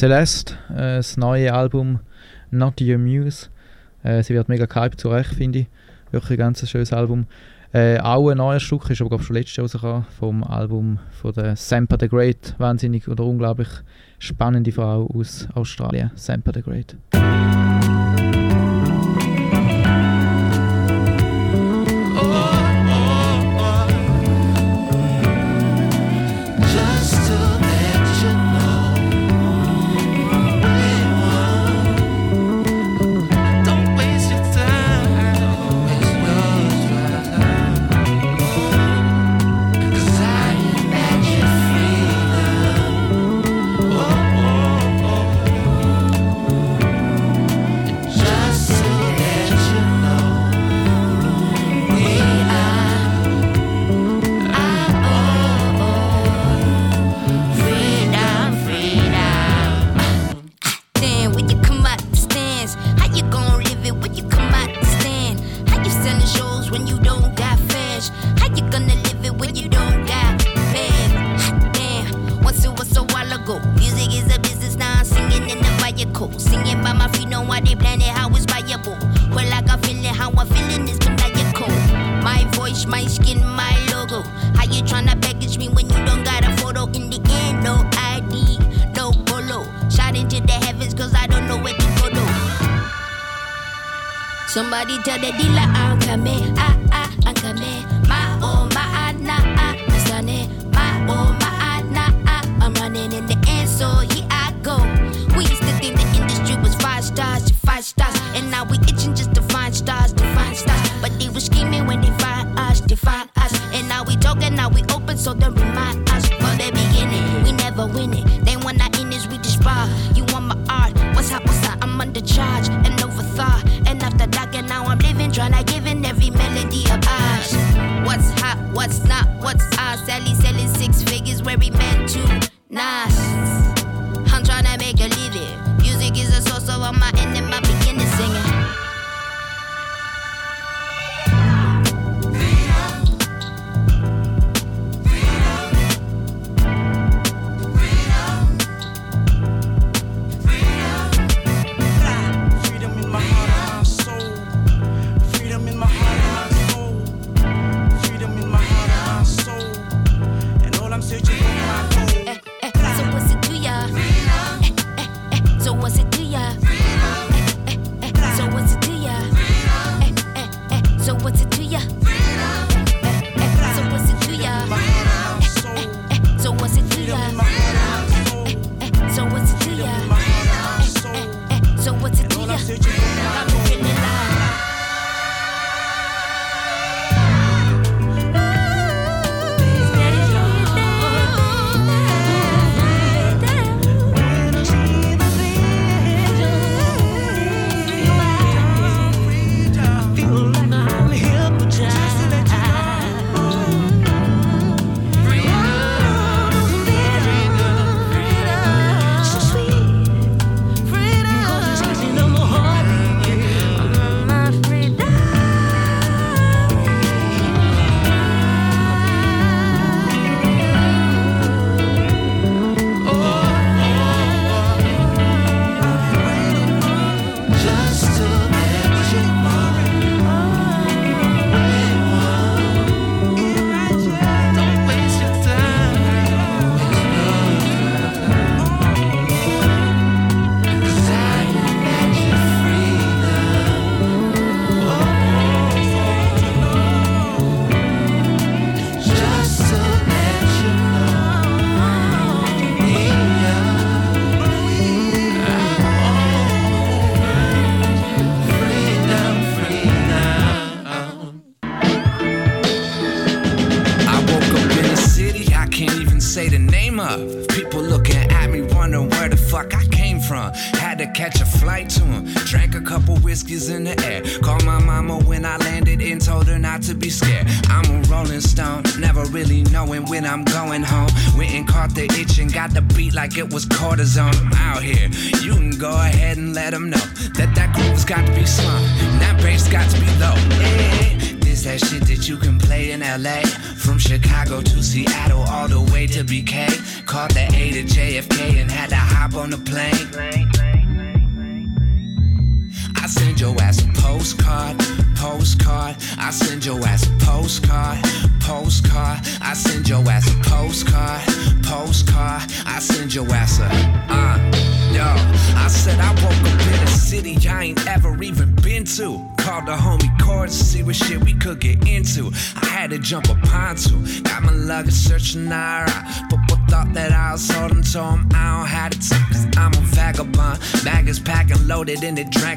Celeste, äh, das neue Album Not Your Muse. Äh, sie wird mega gehypt, zu Recht finde ich. Wirklich ein ganz schönes Album. Äh, auch ein neuer Stück, ist aber glaub, schon letztes Jahr rausgekommen, vom Album von der Sampa the Great. Wahnsinnig oder unglaublich spannende Frau aus Australien, Sampa the Great.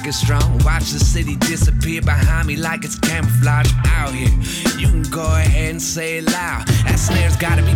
is strong. Watch the city disappear behind me like it's camouflage out here. You can go ahead and say it loud. That snare's gotta be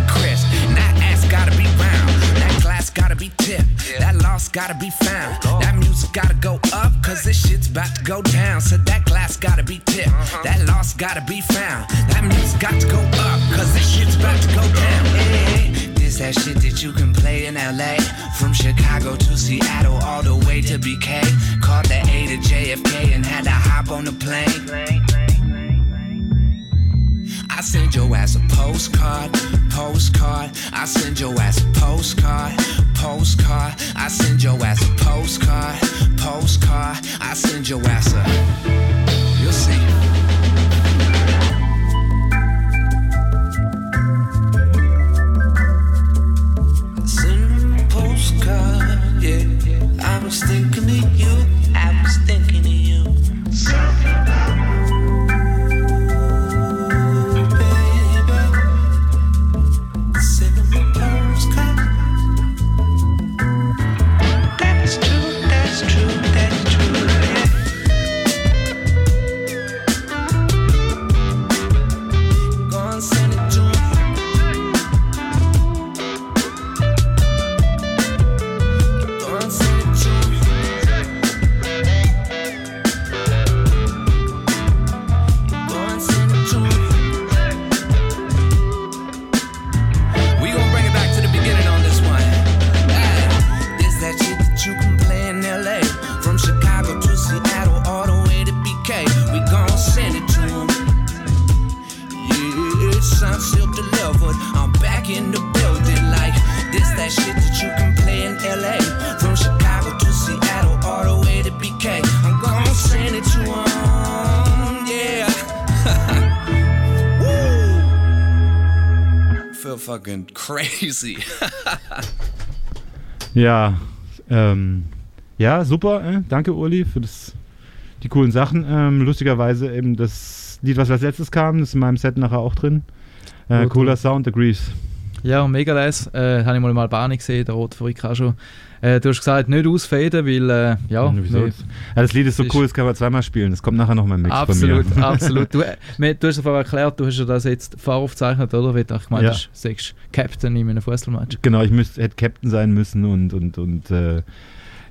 fucking crazy. Ja, ähm, ja, super. Äh, danke, Uli, für das, die coolen Sachen. Ähm, lustigerweise eben das Lied, was als letztes kam, ist in meinem Set nachher auch drin. Äh, cooler Sound, The Grease. Ja, mega das. Äh, habe ich mal im Albani gesehen, der Rot Fabrik auch schon. Äh, du hast gesagt, nicht ausfäden, weil, äh, ja, Wieso? Ja, das Lied ist so cool, das kann man zweimal spielen. Das kommt nachher noch mal im Mix Absolut, absolut. Du, äh, du hast vorher erklärt, du hast ja das jetzt voraufgezeichnet, oder? Ich gemeint, Ja. du sechs Captain in einem Fußballmatch. Genau, ich müsste, hätte Captain sein müssen und, und, und äh,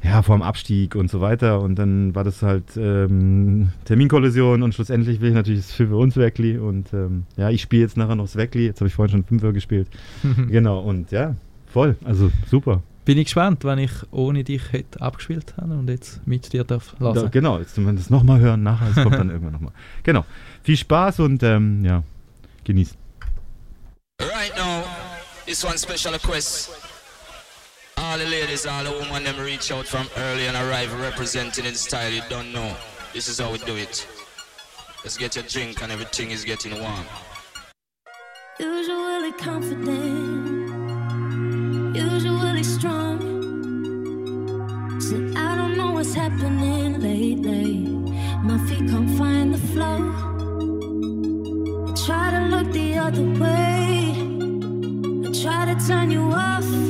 ja, vor dem Abstieg und so weiter. Und dann war das halt ähm, Terminkollision und schlussendlich will ich natürlich das für uns Weckli. Und ähm, ja, ich spiele jetzt nachher noch das Weckli. Jetzt habe ich vorhin schon Fünfer gespielt. genau, und ja, voll. Also super. Bin ich gespannt, wenn ich ohne dich hätte abgespielt habe und jetzt mit dir darf lassen. Da, genau, jetzt wenn wir das nochmal hören, nachher, es kommt dann irgendwann nochmal. Genau. Viel Spaß und ähm, ja, genießt. Right now, this one special request. All the ladies, all the women, them reach out from early and arrive representing in style you don't know. This is how we do it. Let's get your drink and everything is getting warm. Usually confident, usually strong. Said I don't know what's happening lately. My feet can't find the flow. I try to look the other way. I try to turn you off.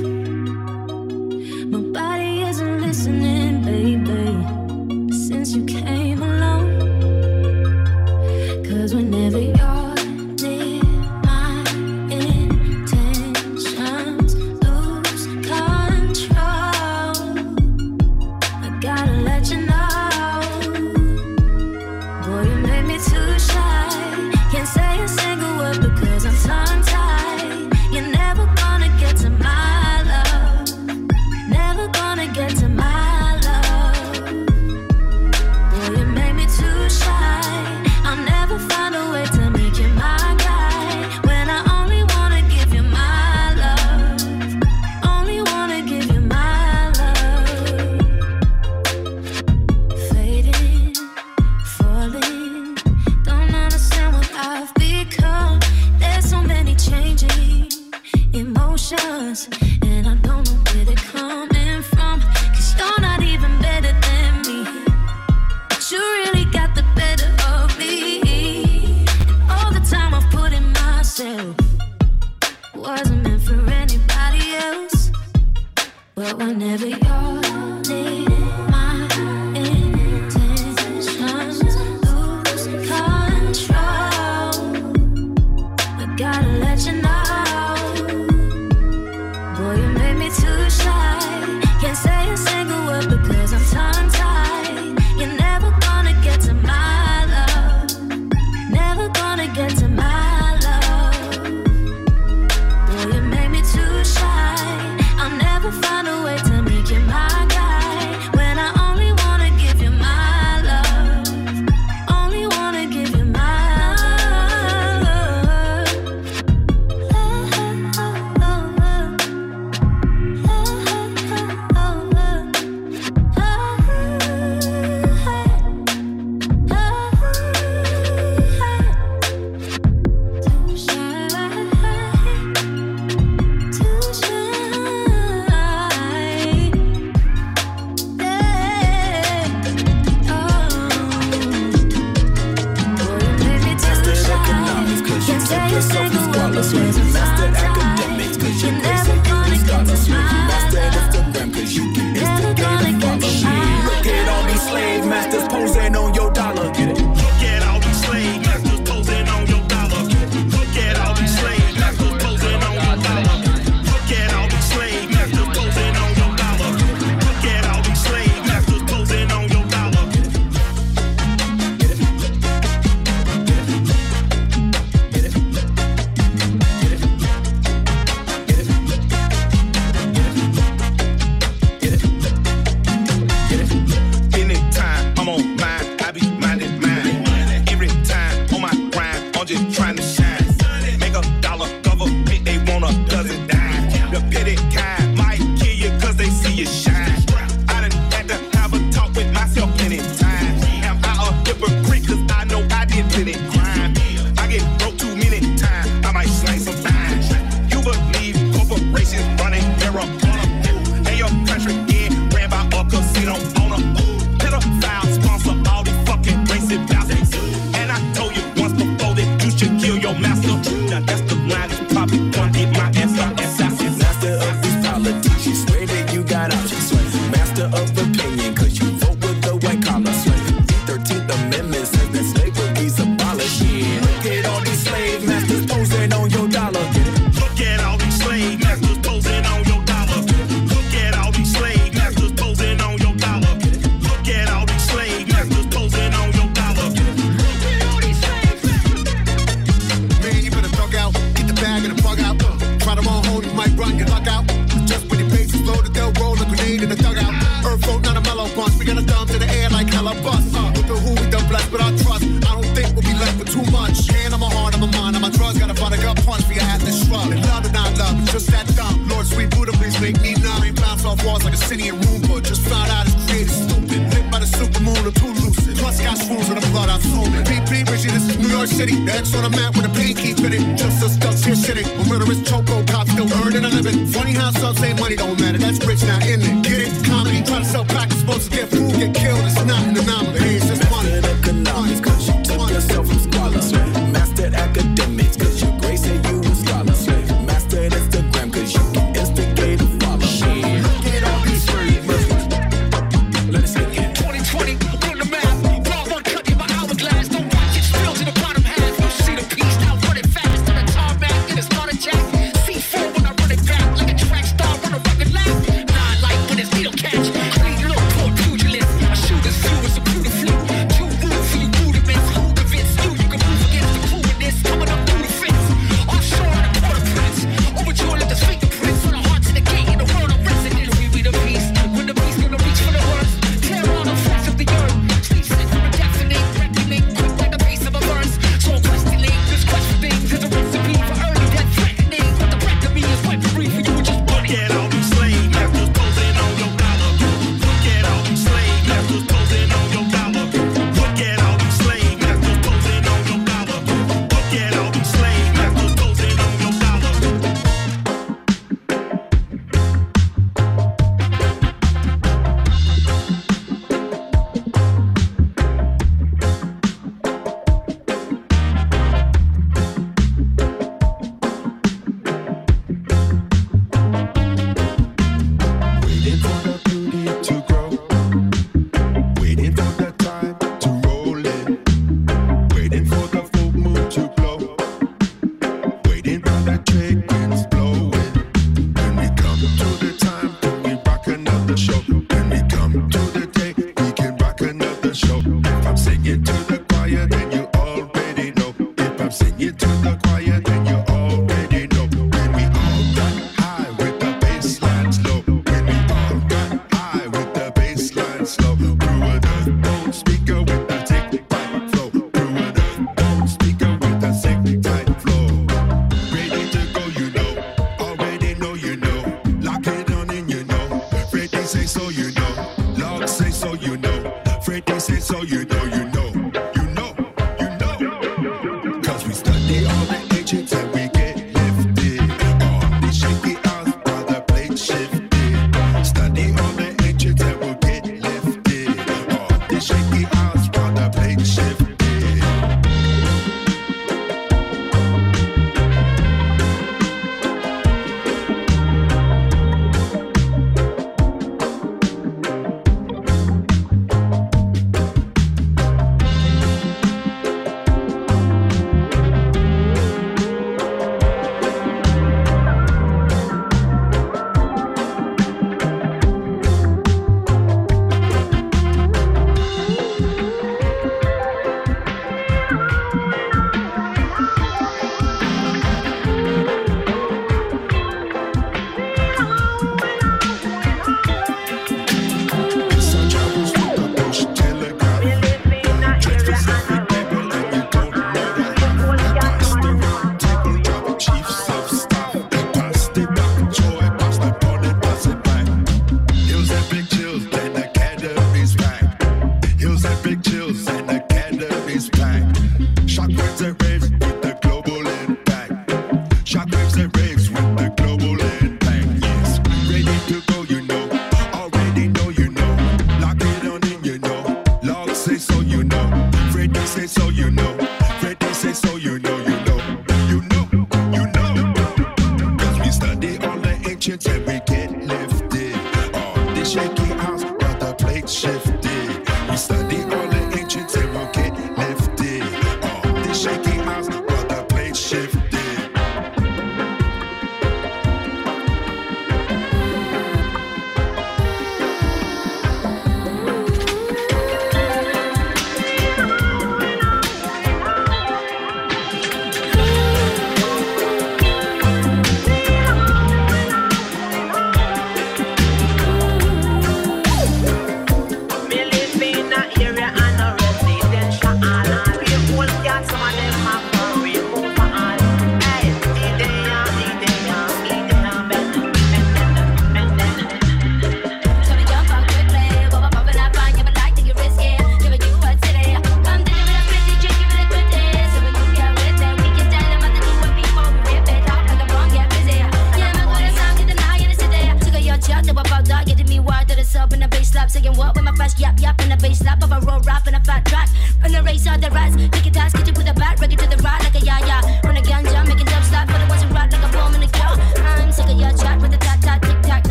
If I'm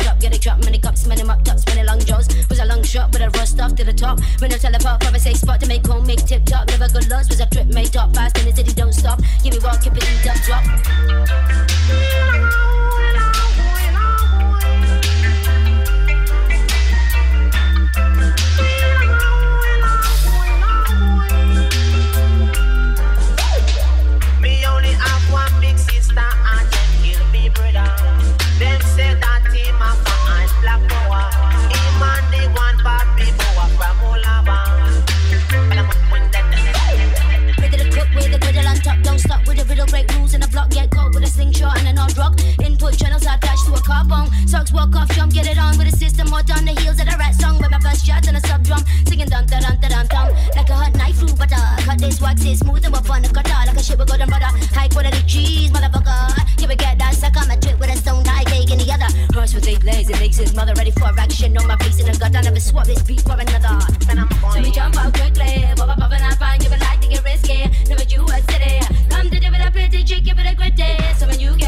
drop, get a drop, many cups, many mop tops, many long jaws. Was a long shot, but I rushed off to the top. When I tell apart, probably say spot to make home, make tip top. Never good loss, was a trip made top. Fast in the city, don't stop. Give me walk, keep it up, drop. It'll break rules in the block, get caught with a slingshot and an odd rock. Input channels are attached to a car bomb. Socks walk off, jump, get it on with a system hot on the heels of the rat song. With my first shot and a sub drum, singing dun dun dun dun dun. Like a hot knife through butter. Uh, cut this, wax it smooth and we're fun. all uh, like a shit with golden butter. High quality cheese, motherfucker. You we get that sucker. My trick with a stone die cake in the other. Horse with eight legs, it makes his mother ready for action. On my face in the gut, I never swap this beat for another. And I'm on. So we jump out quickly. Bubba, bubba, and I it. Never you, a said. Come to give it a pretty chick, give it a good day. So when you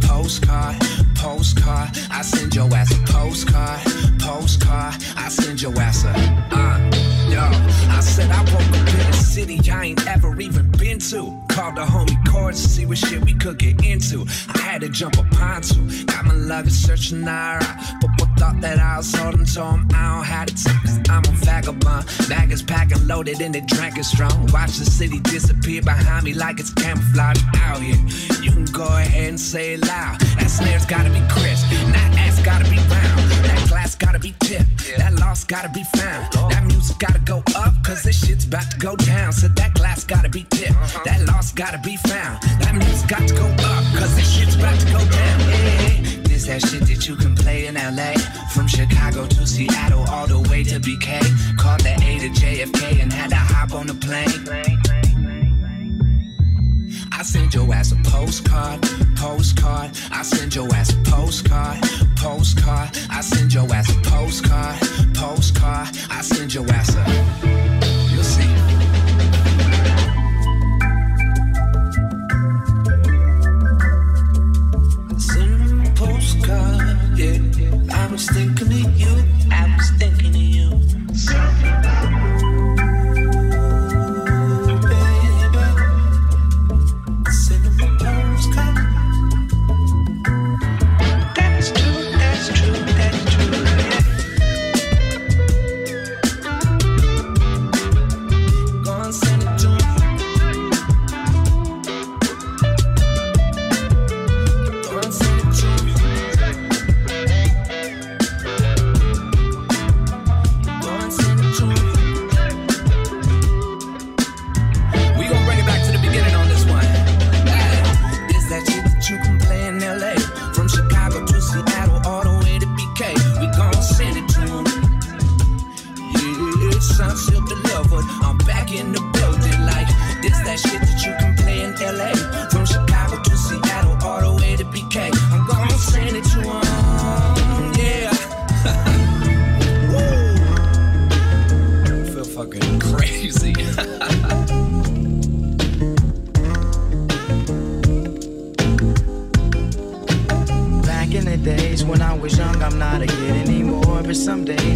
postcard, postcard. I send your ass a postcard, postcard. I send your ass a uh, yo. I said I woke up in a city I ain't ever even been to. Called the homie Chords to see what shit we could get into. I had to jump a pontoon. Got my luggage searching. But but thought that I was holding to him. I don't have to cause I'm a vagabond. Bag is packing loaded and the drink is strong. Watch the city disappear behind me like it's camouflage out here. You can go ahead and say it loud. That snare's gotta be crisp. That ass gotta be round. That glass gotta be tipped. That loss gotta be found. That music gotta go up cause this shit's about to go down. So that glass gotta be tipped. That loss gotta be found. That music got to go up cause this shit's about to go down. Yeah. This that shit that you can play in LA. From Chicago to Seattle, all the way to BK. Called the A to JFK and had to hop on the plane. I send your ass a postcard, postcard. I send your ass a postcard, postcard. I send your ass a postcard, postcard. I send your ass a. I anymore.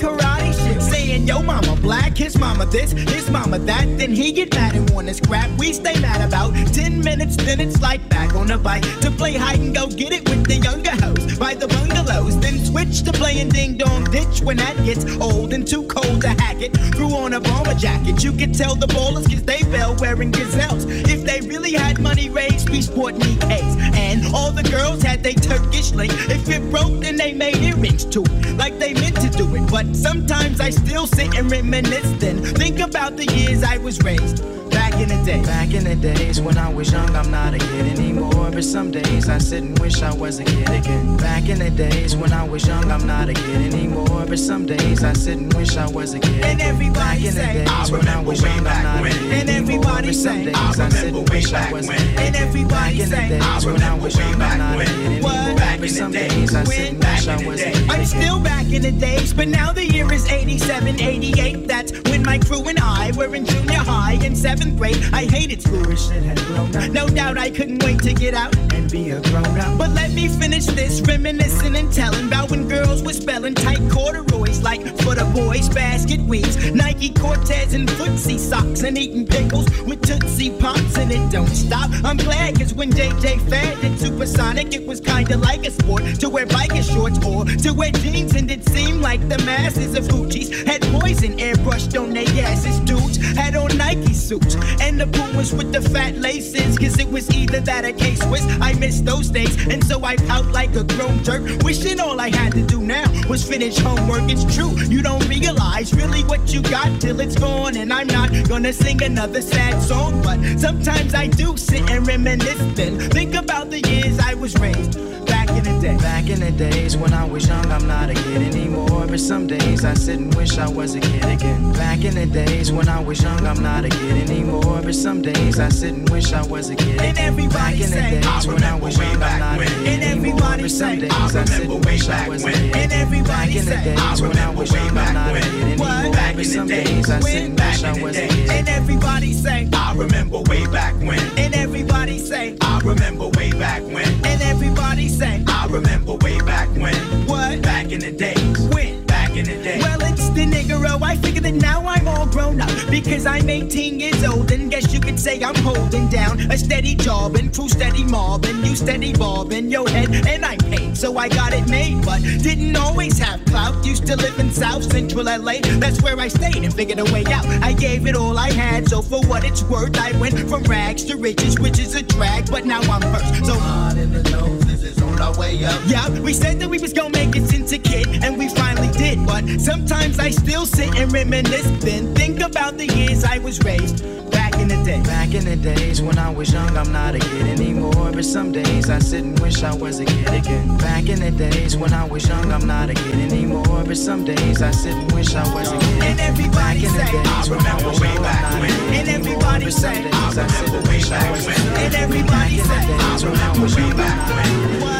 shit. Yo, mama black, his mama this, his mama that. Then he get mad and wanna scrap. We stay mad about 10 minutes, then it's like back on the bike to play hide and go get it with the younger hoes by the bungalows. Then switch to playing ding dong ditch when that gets old and too cold to hack it. Threw on a bomber jacket. You could tell the ballers cause they fell wearing gazelles. If they really had money raised, we sporting EKs. And all the girls had they Turkish link. If it broke, then they made earrings too. Like they meant to do it. But sometimes I still sit and reminisce then. Think about the years I was raised. Back in the day. Back in the days when I was young, I'm not a kid anymore. But some days I sit and wish I was a kid again. Back in the days when I was young, I'm not a kid anymore. But some days I sit and wish I was a kid. And everybody Back in the say, days I when I remember was young, I'm back not a when. kid And everybody say, days I I sit and remember wish I back was a when. kid And everybody Back in the say, days I when I remember was young, I'm back not a kid. What? Back in the days I sit and wish I was a kid I'm still back in the days, but now the year is 87, 88. That's when my crew and were in junior high in seventh grade. I hated school. Shit had grown up. No doubt I couldn't wait to get out and be a grown up. But let me finish this, reminiscing and telling about when girls were spelling tight corduroys like for the boys, basket weaves, Nike Cortez and footsie socks, and eating pickles with Tootsie Pops, and it don't stop. I'm glad, cause when JJ Fad did Supersonic, it was kinda like a sport to wear biker shorts or to wear jeans, and it seemed like the masses of hoochies had poison airbrushed on their asses. Dudes had on Nike suits, and the boomers with the fat laces, cause it was either that or K Swiss. I miss those days, and so I pout like a grown jerk, wishing all I had to do now was finish homework. It's true, you don't realize really what you got till it's gone, and I'm not gonna sing another sad song, but sometimes I do sit and reminisce and Think about the years I was raised in the day. Back in the days when I was young, I'm not a kid anymore. But some days I sit and wish I was a kid again. Back in the days when I was young, I'm not a kid anymore. But some days I sit and wish I was a kid again. And everybody Back in the say, days when I was young, I'm not a kid And anymore. everybody But some say, days I sit and wish I was a kid And everybody Back in the days when I was young, I'm not a kid anymore. But some days I sit and wish I was a kid And everybody say, I remember way back when. and everybody say, I remember way back when. and everybody say, I remember way back when. what? Back in the days. When? Back in the day. Well, it's the niggero. Oh, I figure that now I'm all grown up because I'm 18 years old and guess you could say I'm holding down a steady job and crew steady mobbing, you steady bobbing your head and I'm paid, so I got it made, but didn't always have clout. Used to live in South Central LA, that's where I stayed and figured a way out. I gave it all I had, so for what it's worth, I went from rags to riches, which is a drag, but now I'm first. So Hard in the noses is on our way up. yeah, we said that we was gonna make it since a kid, and we finally did. But sometimes I still sit and reminisce, then think about the years I was raised back in the day. Back in the days when I was young, I'm not a kid anymore. But some days I sit and wish I was a kid again. Back in the days when I was young, I'm not a kid anymore. But some days I sit and wish I was a kid. And everybody Back in the say, days when I was young, I'm not a kid and everybody But some say, days I sit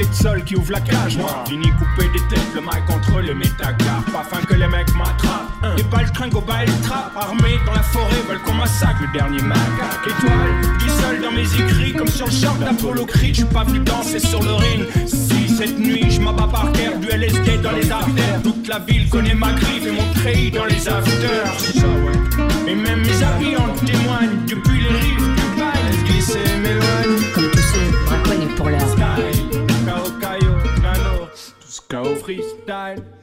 clé de sol qui ouvre la cage. Moi, fini couper des têtes, le mic entre les métacards. Pas fin que les mecs m'attrapent. Des balles trinquent au bal trap, armés dans la forêt, veulent qu'on massacre le dernier macaque. Étoile, qui seul dans mes écrits, comme sur le champ d'Apollo Creed. J'suis pas venu danser sur le ring. Si cette nuit, je m'abats par terre, du LSD dans les artères. Toute la ville connaît ma griffe et mon treillis dans les afters. Friedrichstein.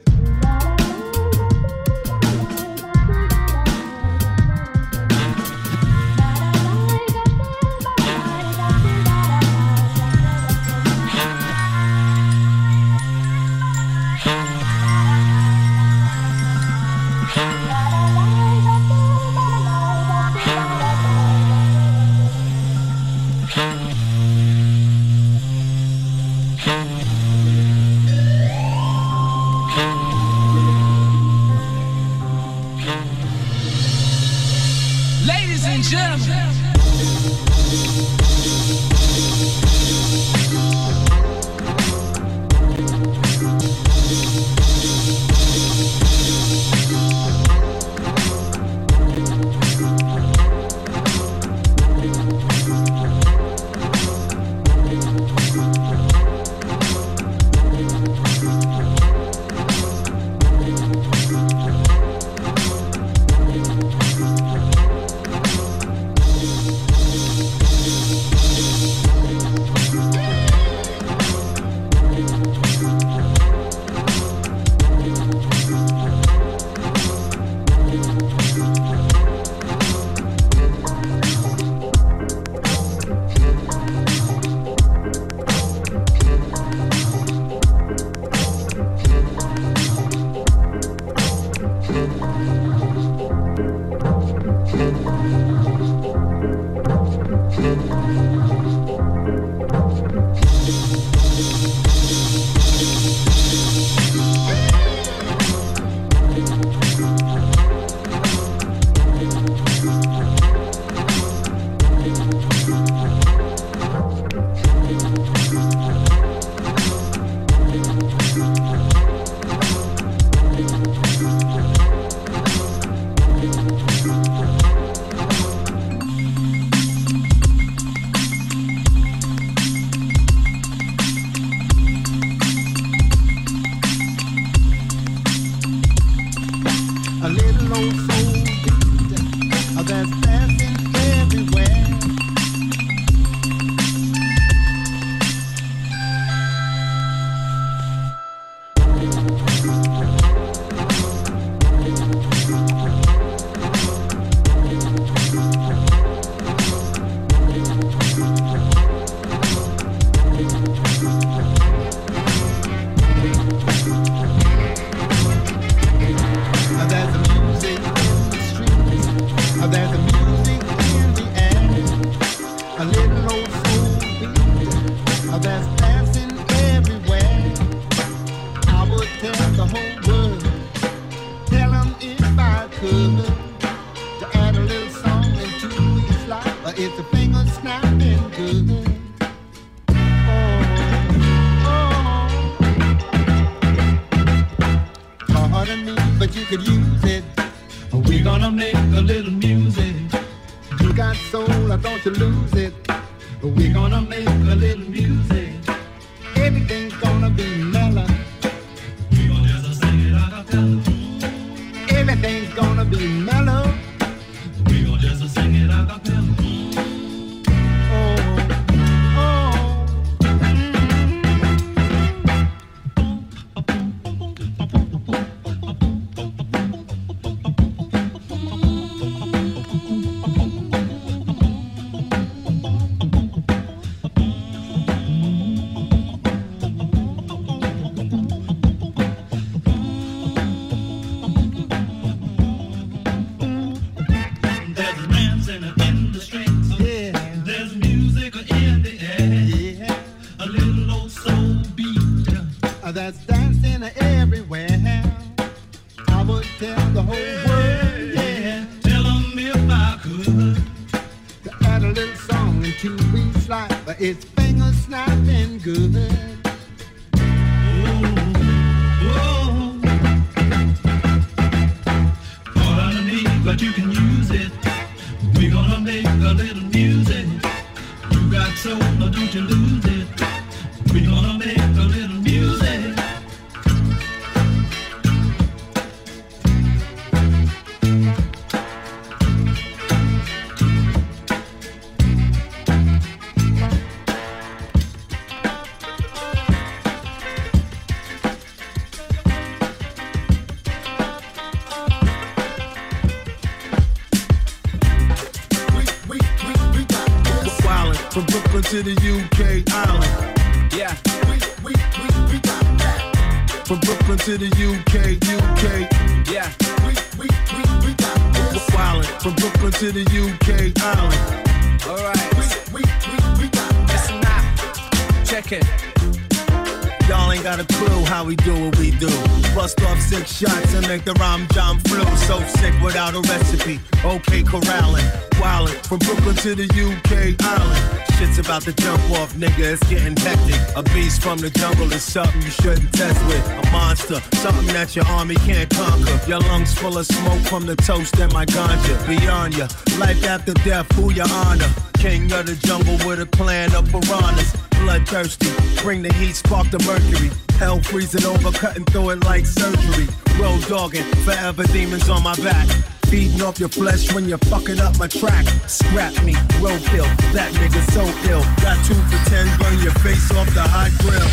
About to jump off, nigga. It's getting hectic. A beast from the jungle is something you shouldn't test with. A monster, something that your army can't conquer. Your lungs full of smoke from the toast and my ganja. Beyond ya, life after death, who your honor? King of the jungle with a clan of piranhas. Bloodthirsty, bring the heat, spark the mercury. Hell freezing over, cutting through it like surgery. Road dogging, forever demons on my back. Feeding off your flesh when you're fucking up my track. Scrap me, roadkill, that nigga so ill. Got two for ten, burn your face off the hot grill.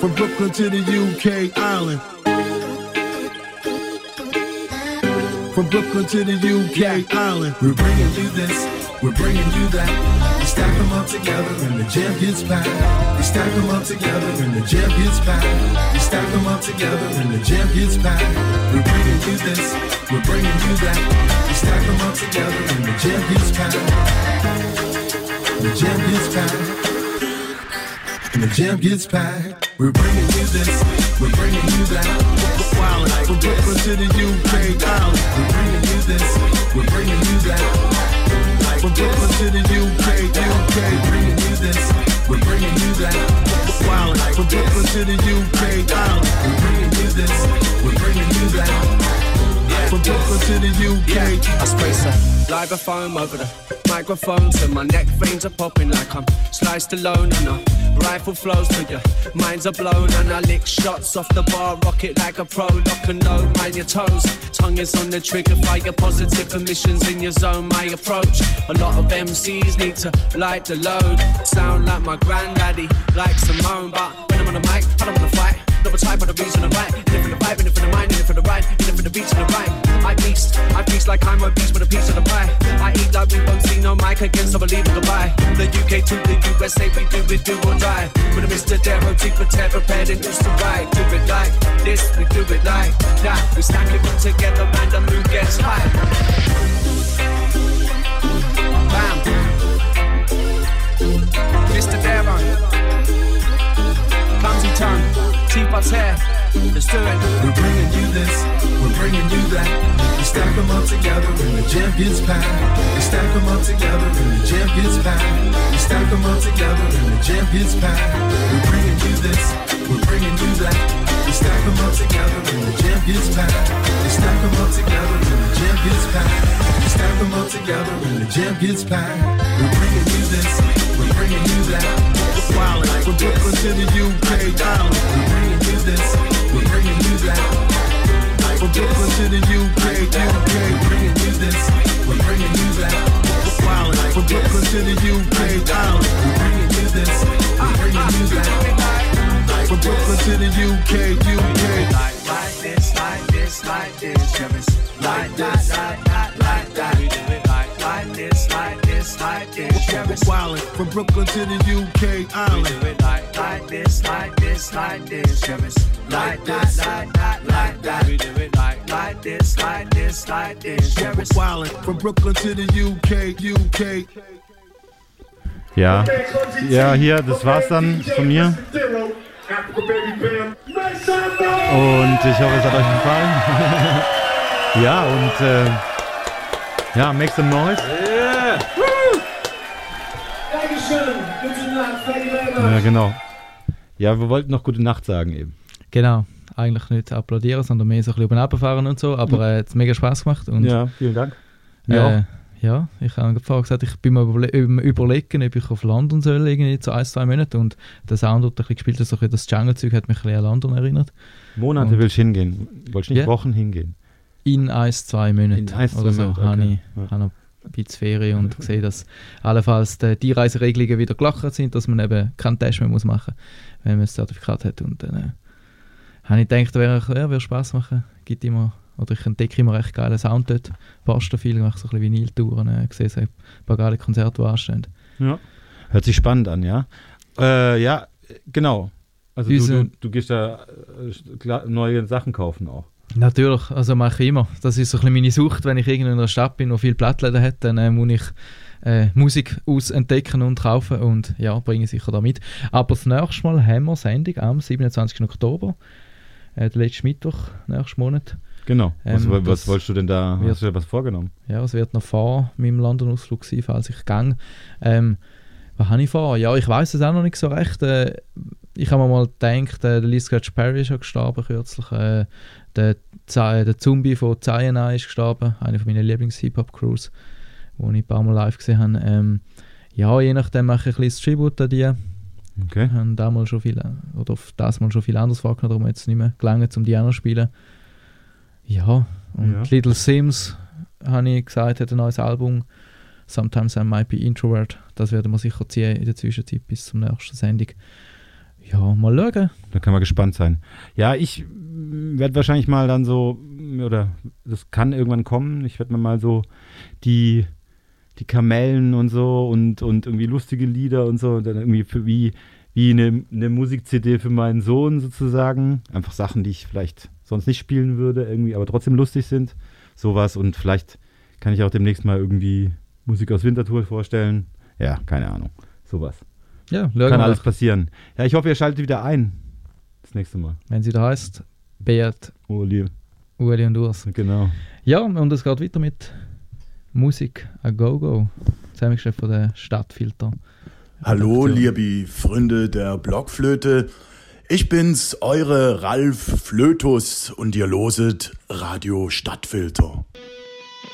From Brooklyn to the UK island. From Brooklyn to the UK island. We're bringing you this, we're bringing you that. Stack them up together and the jam gets packed. We stack them up together and the jam gets packed. We stack them up together and the jam gets packed. We're bringing you this, we're bringing you that. We stack them up together and the jam gets packed. The jam gets packed. And the jam gets packed. We're bringing you this, we're bringing you that. Wildin' from Brooklyn to the UK. We're bringing you this, we're bringing you that. From Brooklyn to the UK, UK. We're bringing you this, we're bringing you that. Wildin' from Brooklyn to the UK island. We're bringing you this, we're bringing you that. From Brooklyn to the UK. I sprace a live a foam over the microphone so my neck veins are popping like I'm sliced alone and a rifle flows till your minds are blown and I lick shots off the bar, rock it like a pro, lock and load, mind your toes. Tongue is on the trigger, fire positive emissions in your zone. My approach, a lot of MCs need to light the load. Sound like my granddaddy, like Simone, but when I'm on the mic, I don't wanna fight. Double type for the reason I'm right. In it for the vibe, in it for the mind, in it for the ride, in it for the beats and the rhyme. I beast, I beast like I'm a beast with a piece of the pie. I eat like we won't see no mic against unbelievable goodbye. The UK to the USA, we do it, do or die. With a Mr. Darrow, T for Ted, prepared and used to ride. Do it like this, we do it like that. We stack it all together, man, the mood gets high. Bam. By tear. Let's do it. We're bringing you this, we're bringing you that. We stack them up together and the jam gets packed. We stack them up together and the jam gets packed. We stack them up together and the jam gets packed. We're bringing you this, we're bringing you that. We stack them up together and the jam gets packed. We stack them up together and the jam gets packed. We stack them up together and the jam gets packed. We're bringing you this, we're bringing you that. Wildin' from Brooklyn to the UK Island. We're bringing you this, we're bringing you that. From Brooklyn to the UK, UK. We're bringing you this, we're bringing you that. Wildin' from Brooklyn to the UK Island. We're bringing you this, we're bringing you that. From Brooklyn to the UK, UK. Like, like this, like this, like this, Travis. Like that, like that, like that. We do it like, like this, like this, like this, Travis. Wildin' from Brooklyn to the UK We Island. do it like, like this, like this, like this, Travis. Like that, like that, like that. We do it like, this, like this, like this, like this, Travis. Wildin' from Brooklyn to the UK, UK. Ja. Ja, hier, das war's dann von mir. Und ich hoffe, es hat euch gefallen. ja, und äh, ja, make some noise. Ja, genau. Ja, wir wollten noch gute Nacht sagen eben. Genau, eigentlich nicht applaudieren, sondern mehr so ein bisschen über den Abend fahren und so, aber äh, es hat mega Spaß gemacht. Und, Ja, vielen Dank. Äh, Ja. ich habe vorher gesagt, ich bin mir überle über- überlegen, ob ich auf London soll, irgendwie zu ein, zwei Monaten. Und der Sound, der ein bisschen gespielt hat, so ein bisschen das Jungle-Zeug, hat mich ein bisschen an London erinnert. Monate Und willst du hingehen. Wolltest du nicht Ja. Wochen hingehen? In ein, zwei Monaten In ein, zwei oder so Monate, habe okay. ich, Ja. habe noch ein bisschen Ferien und gesehen, dass allenfalls die, die Reiseregelungen wieder gelockert sind, dass man eben keinen Test mehr muss machen muss, wenn man das Zertifikat hat. Und dann äh, habe ich gedacht, wäre ja, würde Spaß machen. Gibt immer, oder ich entdecke immer recht geilen Sound dort. Passt viel, mache so ein bisschen Vinyltouren, äh, sehe so ein paar geile Konzerte, die anstehen. Ja. Hört sich spannend an, ja. Äh, ja, genau. Also du, du, du gehst da äh, neue Sachen kaufen auch. Natürlich, also mache ich immer. Das ist so ein bisschen meine Sucht, wenn ich irgendwo in einer Stadt bin, wo viele Plattläden hat, dann äh, muss ich äh, Musik aus entdecken und kaufen und ja, bringe ich sicher da mit. Aber das nächste Mal haben wir Sendung am 27. Oktober, äh, der letzte Mittwoch, nächsten Monat. Genau. was, Ähm, was das wolltest du denn da? wird- Hast du dir was vorgenommen? Ja, es wird noch vor meinem London-Ausflug sein, falls ich gang. Ähm, was habe ich vor? Ja, ich weiß es auch noch nicht so recht. Äh, ich habe mir mal gedacht, äh, der Lee Scratch Perry ist ja gestorben kürzlich. Äh, der, Z- der Zombie von Cyanide ist gestorben, eine von meinen Lieblings-Hip-Hop-Crews, die ich ein paar Mal live gesehen habe. Ähm, ja, je nachdem mache ich ein bisschen Tribute an die. Okay. Haben da mal schon viel, oder auf das mal schon viel anderes vorgenommen, darum es nicht mehr gelangt, um die auch noch zu spielen. Ja, und Ja. Little Sims, habe ich gesagt, hat ein neues Album. Sometimes I Might Be Introvert. Das werden wir sicher ziehen in der Zwischenzeit bis zum nächsten Sendung. Ja, mal schauen. Da kann man gespannt sein. Ja, ich werde wahrscheinlich mal dann so, oder das kann irgendwann kommen, ich werde mir mal so die, die Kamellen und so und, und irgendwie lustige Lieder und so, und dann irgendwie für, wie, wie eine, eine Musik-CD für meinen Sohn sozusagen. Einfach Sachen, die ich vielleicht sonst nicht spielen würde, irgendwie, aber trotzdem lustig sind. Sowas und vielleicht kann ich auch demnächst mal irgendwie Musik aus Winterthur vorstellen. Ja, keine Ahnung. Sowas. Ja, Kann alles passieren. Ja, ich hoffe, ihr schaltet wieder ein. Das nächste Mal. Wenn sie da heißt, Beat, Uli. Uli und Urs. Genau. Ja, und es geht weiter mit Musik a Go-Go. Zusammengestellt von der Stadtfilter. Hallo, liebe Freunde der Blockflöte. Ich bin's, eure Ralf Flötus und ihr loset Radio Stadtfilter.